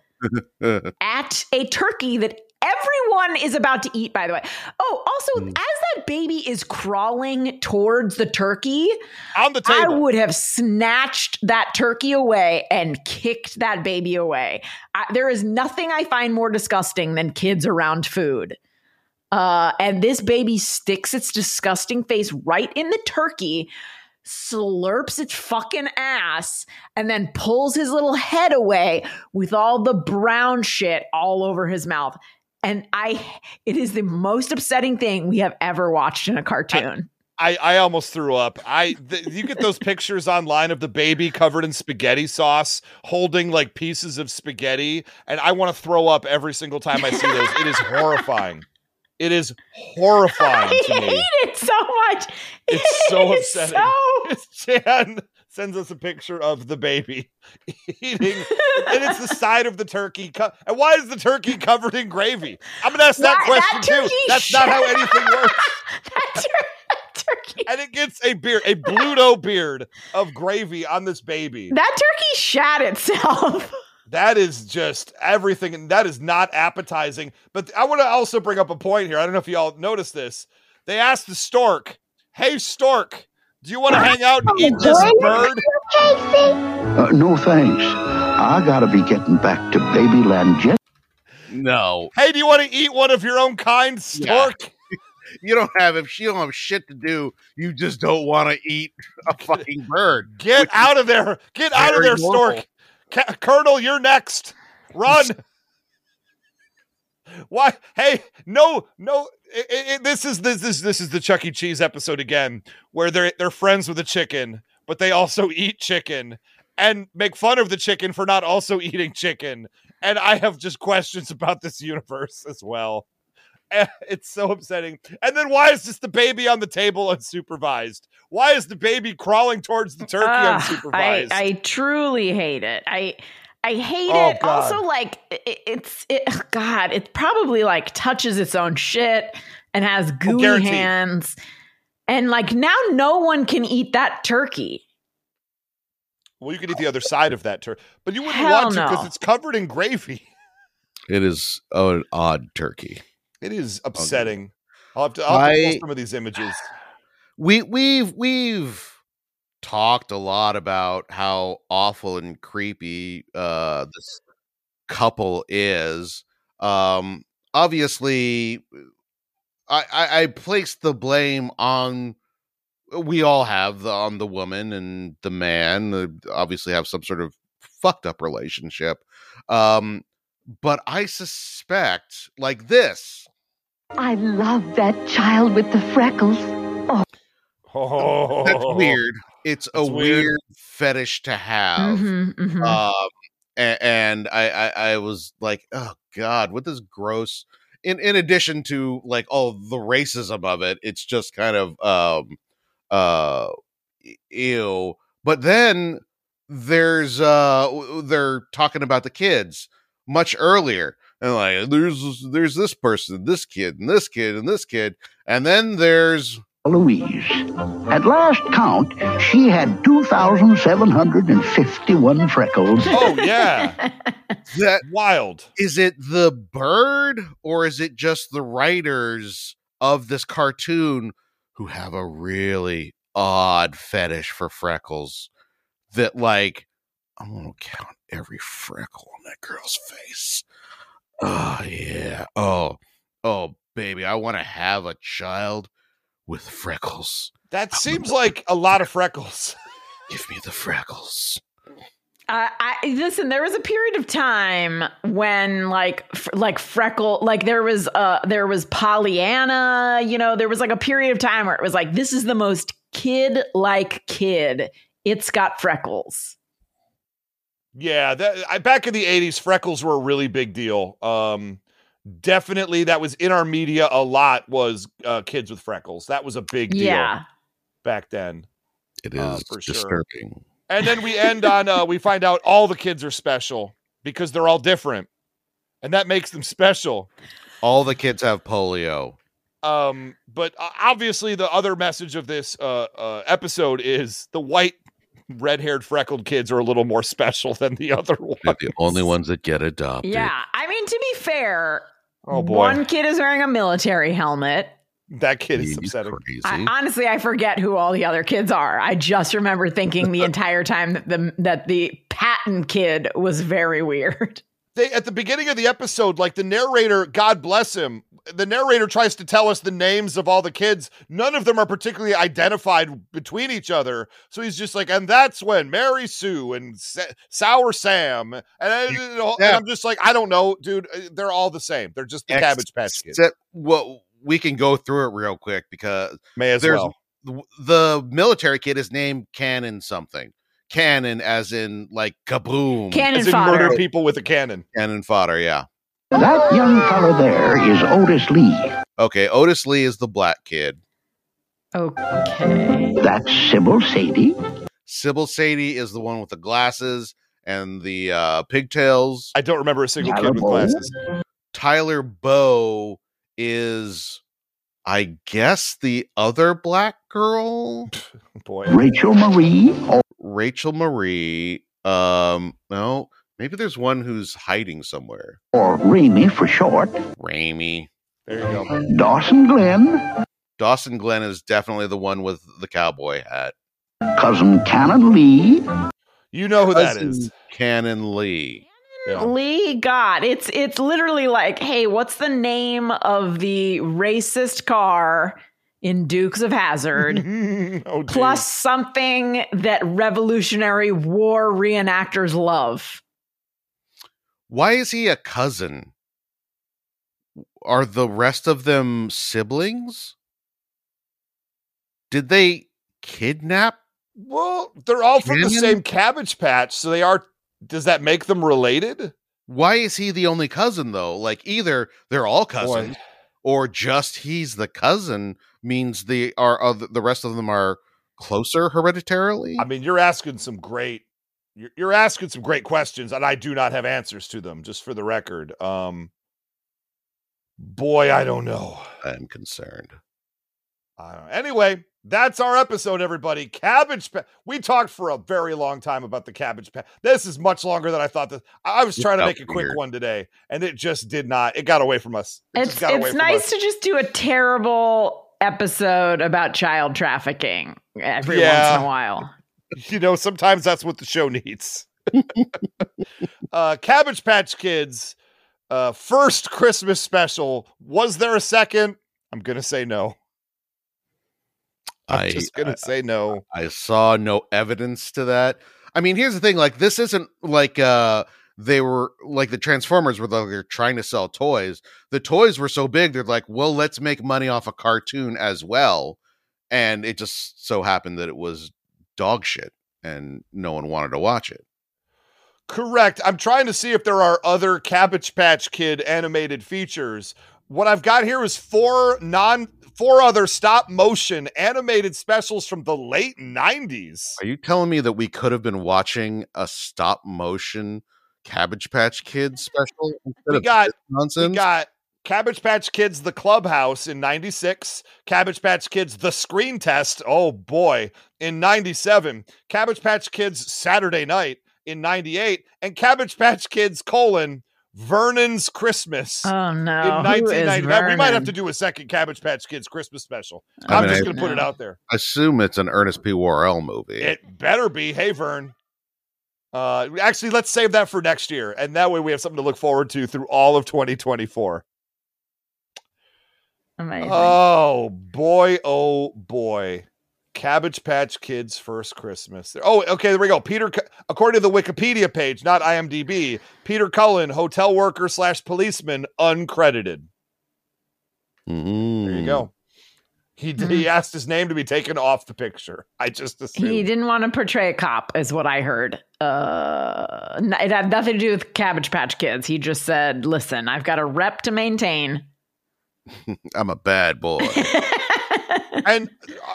at a turkey that everyone is about to eat, by the way. Oh, also, as that baby is crawling towards the turkey, on the table. I would have snatched that turkey away and kicked that baby away. I, there is nothing I find more disgusting than kids around food. Uh, and this baby sticks its disgusting face right in the turkey, slurps its fucking ass, and then pulls his little head away with all the brown shit all over his mouth. And I, it is the most upsetting thing we have ever watched in a cartoon. I, I almost threw up. I th- you get those pictures online of the baby covered in spaghetti sauce, holding like pieces of spaghetti, and I want to throw up every single time I see those. It is horrifying. It is horrifying I to me. hate it so much. It's so It is upsetting. Jan sends us a picture of the baby eating, and it's the side of the turkey. Co- and why is the turkey covered in gravy? I'm gonna ask that Why- question that too. That's not how anything works. that tur- turkey. And it gets a beard, a Bluto beard of gravy on this baby. That turkey shat itself. That is just everything, and that is not appetizing. But I want to also bring up a point here. I don't know if y'all noticed this. They asked the stork, "Hey stork, do you want to hang out and eat this bird?" Uh, no thanks. I gotta be getting back to Babyland jet. No, Hey, do you want to eat one of your own kind, stork? you don't have if she don't have shit to do. You just don't want to eat a fucking bird. Get out of there! Get out of there, normal. stork! Ca- Colonel, you're next. Run! Why? Hey, no, no. i i i- this is this is this is the Chuck E. Cheese episode again, where they're they're friends with a chicken, but they also eat chicken and make fun of the chicken for not also eating chicken. And I have just questions about this universe as well. Eh, It's so upsetting. And then why is just the baby on the table unsupervised? Why is the baby crawling towards the turkey Ugh, I, unsupervised? I truly hate it. I I hate Oh, it. God. Also, like it, it's it. God, it probably like touches its own shit and has oh, gooey Oh, hands. And like now, no one can eat that turkey. Well, you could eat the other side of that turkey, but you wouldn't Hell want to because no. it's covered in gravy. It is an odd turkey. It is upsetting. I'll have to, I'll have to I- pull some of these images. we we've we've talked a lot about how awful and creepy uh this couple is um obviously I, I i place the blame on we all have the on the woman and the man uh, obviously have some sort of fucked up relationship um but I suspect like this. I love that child with the freckles. Oh, Oh, That's weird. It's a weird. weird. fetish to have. Mhm, mhm. Um, a- and, I, I, I was like, oh god, what this gross. In in addition to like all the racism of it, it's just kind of um, uh, ew. But then there's uh, they're talking about the kids much earlier, and like there's there's this person, this kid, and this kid, and this kid, and then there's Louise. At last count, she had 2,751 freckles. oh yeah, that wild. is it the bird or is it just the writers of this cartoon who have a really odd fetish for freckles that like i'm gonna count every freckle on that girl's face oh yeah oh oh baby i want to have a child with freckles That seems like a lot of freckles. give me the freckles Uh, I listen. There was a period of time when, like, f- like freckle, like there was, uh, there was Pollyanna. You know, there was like a period of time where it was like, this is the most kid-like kid. It's got freckles. Yeah, that I, back in the '80s, freckles were a really big deal. Um, definitely, that was in our media a lot. Was uh, kids with freckles? That was a big deal Yeah. back then. It is Uh, is for sure. disturbing And then we end on uh, we find out all the kids are special because they're all different, and that makes them special. all the kids have polio Um, but uh, obviously, the other message of this uh, uh, episode is the white, red-haired, freckled kids are a little more special than the other ones. They're the only ones that get adopted. Yeah. I mean, to be fair, Oh boy, one kid is wearing a military helmet. that kid is He's upsetting. crazy. I, honestly, I forget who all the other kids are. I just remember thinking the entire time that the that the Patton kid was very weird. They at the beginning of the episode, like the narrator, God bless him, the narrator tries to tell us the names of all the kids. None of them are particularly identified between each other. So he's just like, and that's when Mary Sue and Sa- Sour Sam, and, I, I'm just like, I don't know, dude. uh, They're all the same. They're just the Cabbage Patch Kids. Except, well, we can go through it real quick because May as well. the military kid is named Cannon something. Cannon, as in like kaboom. Cannon As in fodder. murder people with a cannon. Cannon fodder, yeah. That young fella there is Otis Lee. Okay, Otis Lee is the black kid. Okay. That's Sybil Sadie. Sybil Sadie is the one with the glasses and the uh, pigtails. I don't remember a single kid with Tyler glasses. Tyler Bow is, I guess, the other black girl. Boy, Rachel Marie. Rachel Marie. Um, no, maybe there's one who's hiding somewhere. Or Ramey for short. Ramey. there you go. Dawson Glenn. Dawson Glenn is definitely the one with the cowboy hat. Cousin Cannon Lee. You know who that Cousin is. Cannon Lee. Yeah. Lee God. It's it's literally like, hey, what's the name of the racist car in Dukes of Hazzard? oh, plus something that Revolutionary War reenactors love. Why is he a cousin? Are the rest of them siblings? Did they kidnap? Well, they're all from the same cabbage patch, so they are. Does that make them related? Why is he the only cousin though? Like either they're all cousins or just he's the cousin means the are other, the rest of them are closer hereditarily. I mean, you're asking some great. You're, you're asking some great questions, and I do not have answers to them. Just for the record, um, boy, I don't know. I'm concerned. I don't. Anyway, that's our episode, everybody. Cabbage Patch. We talked for a very long time about the Cabbage Patch. This is much longer than I thought. That I I was It trying to make a quick weird. one today, and it just did not. It got away from us. It It's just got away it's from nice us. to just do a terrible episode about child trafficking every Yeah. once in a while. you know, sometimes that's what the show needs. uh, Cabbage Patch Kids, uh, first Christmas special. Was there a second? I'm gonna say no. I'm I just gonna say no. I saw no evidence to that. I mean, here's the thing: like, this isn't like uh they were like the Transformers were like they're trying to sell toys. The toys were so big, they're like, well, let's make money off a cartoon as well. And it just so happened that it was dog shit and no one wanted to watch it. Correct. I'm trying to see if there are other Cabbage Patch Kid animated features. What I've got here is four non four other stop motion animated specials from the late 90s. Are you telling me that we could have been watching a stop motion Cabbage Patch Kids special We got nonsense? we got Cabbage Patch Kids The Clubhouse in 96, Cabbage Patch Kids The Screen Test, oh boy, in 97, Cabbage Patch Kids Saturday Night in 98, and Cabbage Patch Kids colon Vernon's Christmas Oh no. Who is 1999. We might have to do a second Cabbage Patch Kids Christmas special. I I'm mean, just going to put it out there. I assume it's an Ernest P. Worrell movie. It better be. Hey, Vern. Uh, actually, let's save that for next year, and that way we have something to look forward to through all of 2024. Amazing. Oh boy, oh boy. Cabbage Patch Kids First Christmas. Oh, okay, there we go. Peter, according to the Wikipedia page, not IMDb, Peter Cullen, hotel worker slash policeman, uncredited. There Mm. you go. He he asked his name to be taken off the picture. I just assumed. He didn't want to portray a cop, is what I heard. Uh, it had nothing to do with Cabbage Patch Kids. He just said, "Listen, I've got a rep to maintain." I'm a bad boy. and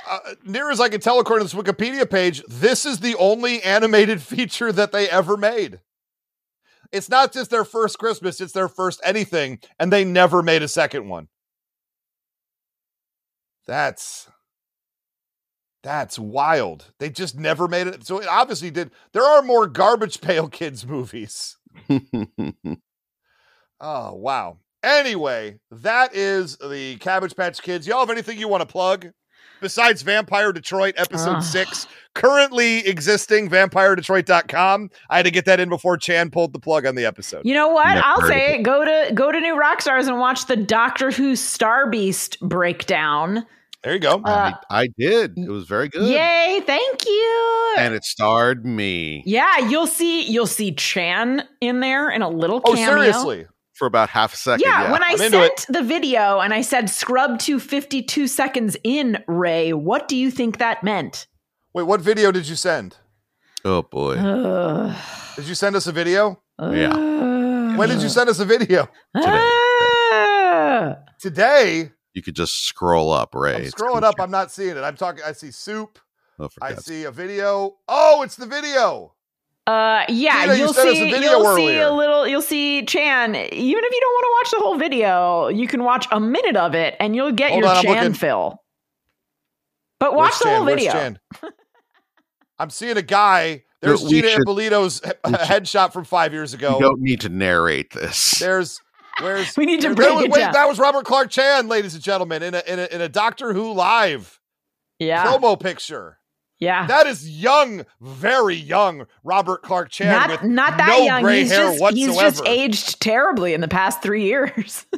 uh, near as I can tell, according to this Wikipedia page, this is the only animated feature that they ever made. It's not just their first Christmas, it's their first anything, and they never made a second one. That's that's wild. They just never made it. So it obviously did. There are more Garbage Pail Kids movies. Oh, wow. Anyway, that is the Cabbage Patch Kids. Y'all have anything you want to plug? Besides Vampire Detroit episode Ugh. six, ah. currently existing vampiredetroit.com. I had to get that in before Chan pulled the plug on the episode. You know what? Never I'll say it. Go to go to New Rockstars and watch the Doctor Who Star Beast breakdown. There you go. Uh, I, I did. It was very good. Yay! Thank you. And it starred me yeah, you'll see you'll see Chan in there in a little oh, seriously? for about half a second. Yeah, Yeah, when I I'm sent the video and I said scrub to 52 seconds in, Ray, what do you think that meant? Wait, what video did you send? oh boy. Ugh. Did you send us a video? Yeah. When did you send us a video? Ah. Today. You could just scroll up, Ray. I'm scrolling up. I'm not seeing it. I'm talking. I see soup. Oh, I God's see a video. Oh, it's the video. Uh, yeah, Gina, you you'll sent us a see. You'll see a little. You'll see Chan. Even if you don't want to watch the whole video, you can watch a minute of it, and you'll get Hold your on, Chan looking. fill. But watch Where's the Chan? whole video. Chan? I'm seeing a guy. There's we Gina should- Ippolito's should- headshot from five years You ago. don't need to narrate this. There's where's We need to break there was- it wait, down. That was Robert Clark Chan, ladies and gentlemen, in a in a, in a Doctor Who live Yeah, promo picture. yeah. That is young, very young Robert Clark Chan not with not that no young. gray He's hair just whatsoever. he's just aged terribly in the past three years.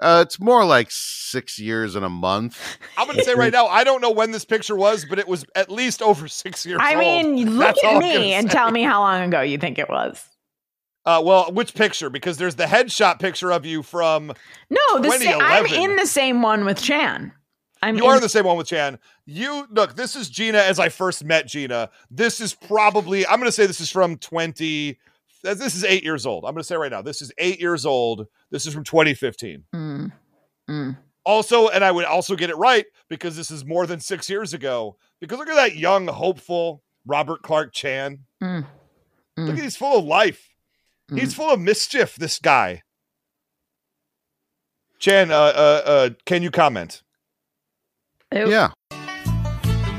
Uh, it's more like six years and a month. I'm going to say right now, I don't know when this picture was, but it was at least over six years I old. mean, look That's at me and tell me how long ago you think it was. Uh, well, which picture? Because there's the headshot picture of you from. No, the sa- I'm in the same one with Chan. I'm You are in- the same one with Chan. You look. This is Gina as I first met Gina. This is probably. I'm going to say this is from 20. This is eight years old. I'm going to say right now. This is eight years old. This is from 2015. Mm, mm. Also, and I would also get it right because this is more than six years ago. Because look at that young, hopeful Robert Clark Chan. Mm. Look at he's full of life. He's full of mischief. This guy. Chan, uh, uh, uh, can you comment? Yeah.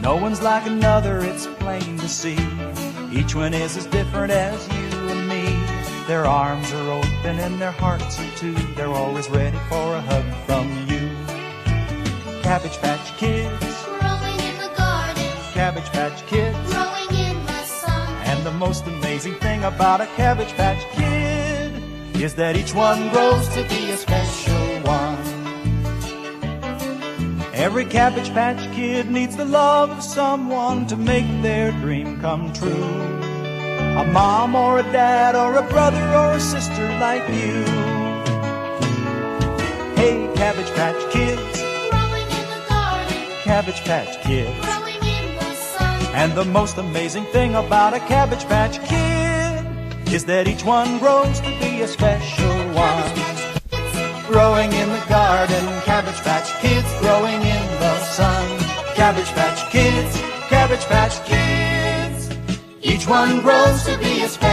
No one's like another, it's plain to see. Each one is as different as you and me. Their arms are open and their hearts are too. They're always ready for a hug from you. Cabbage Patch Kids, Growing in the garden, Cabbage Patch Kids. Most amazing thing about a Cabbage Patch Kid is that each one grows to be a special one. Every Cabbage Patch Kid needs the love of someone to make their dream come true. A mom or a dad or a brother or a sister like you. Hey, Cabbage Patch Kids. Cabbage Patch Kids. And the most amazing thing about a Cabbage Patch Kid is that each one grows to be a special one. Growing in the garden, Cabbage Patch Kids growing in the sun. Cabbage Patch Kids, Cabbage Patch Kids. Each one grows to be a special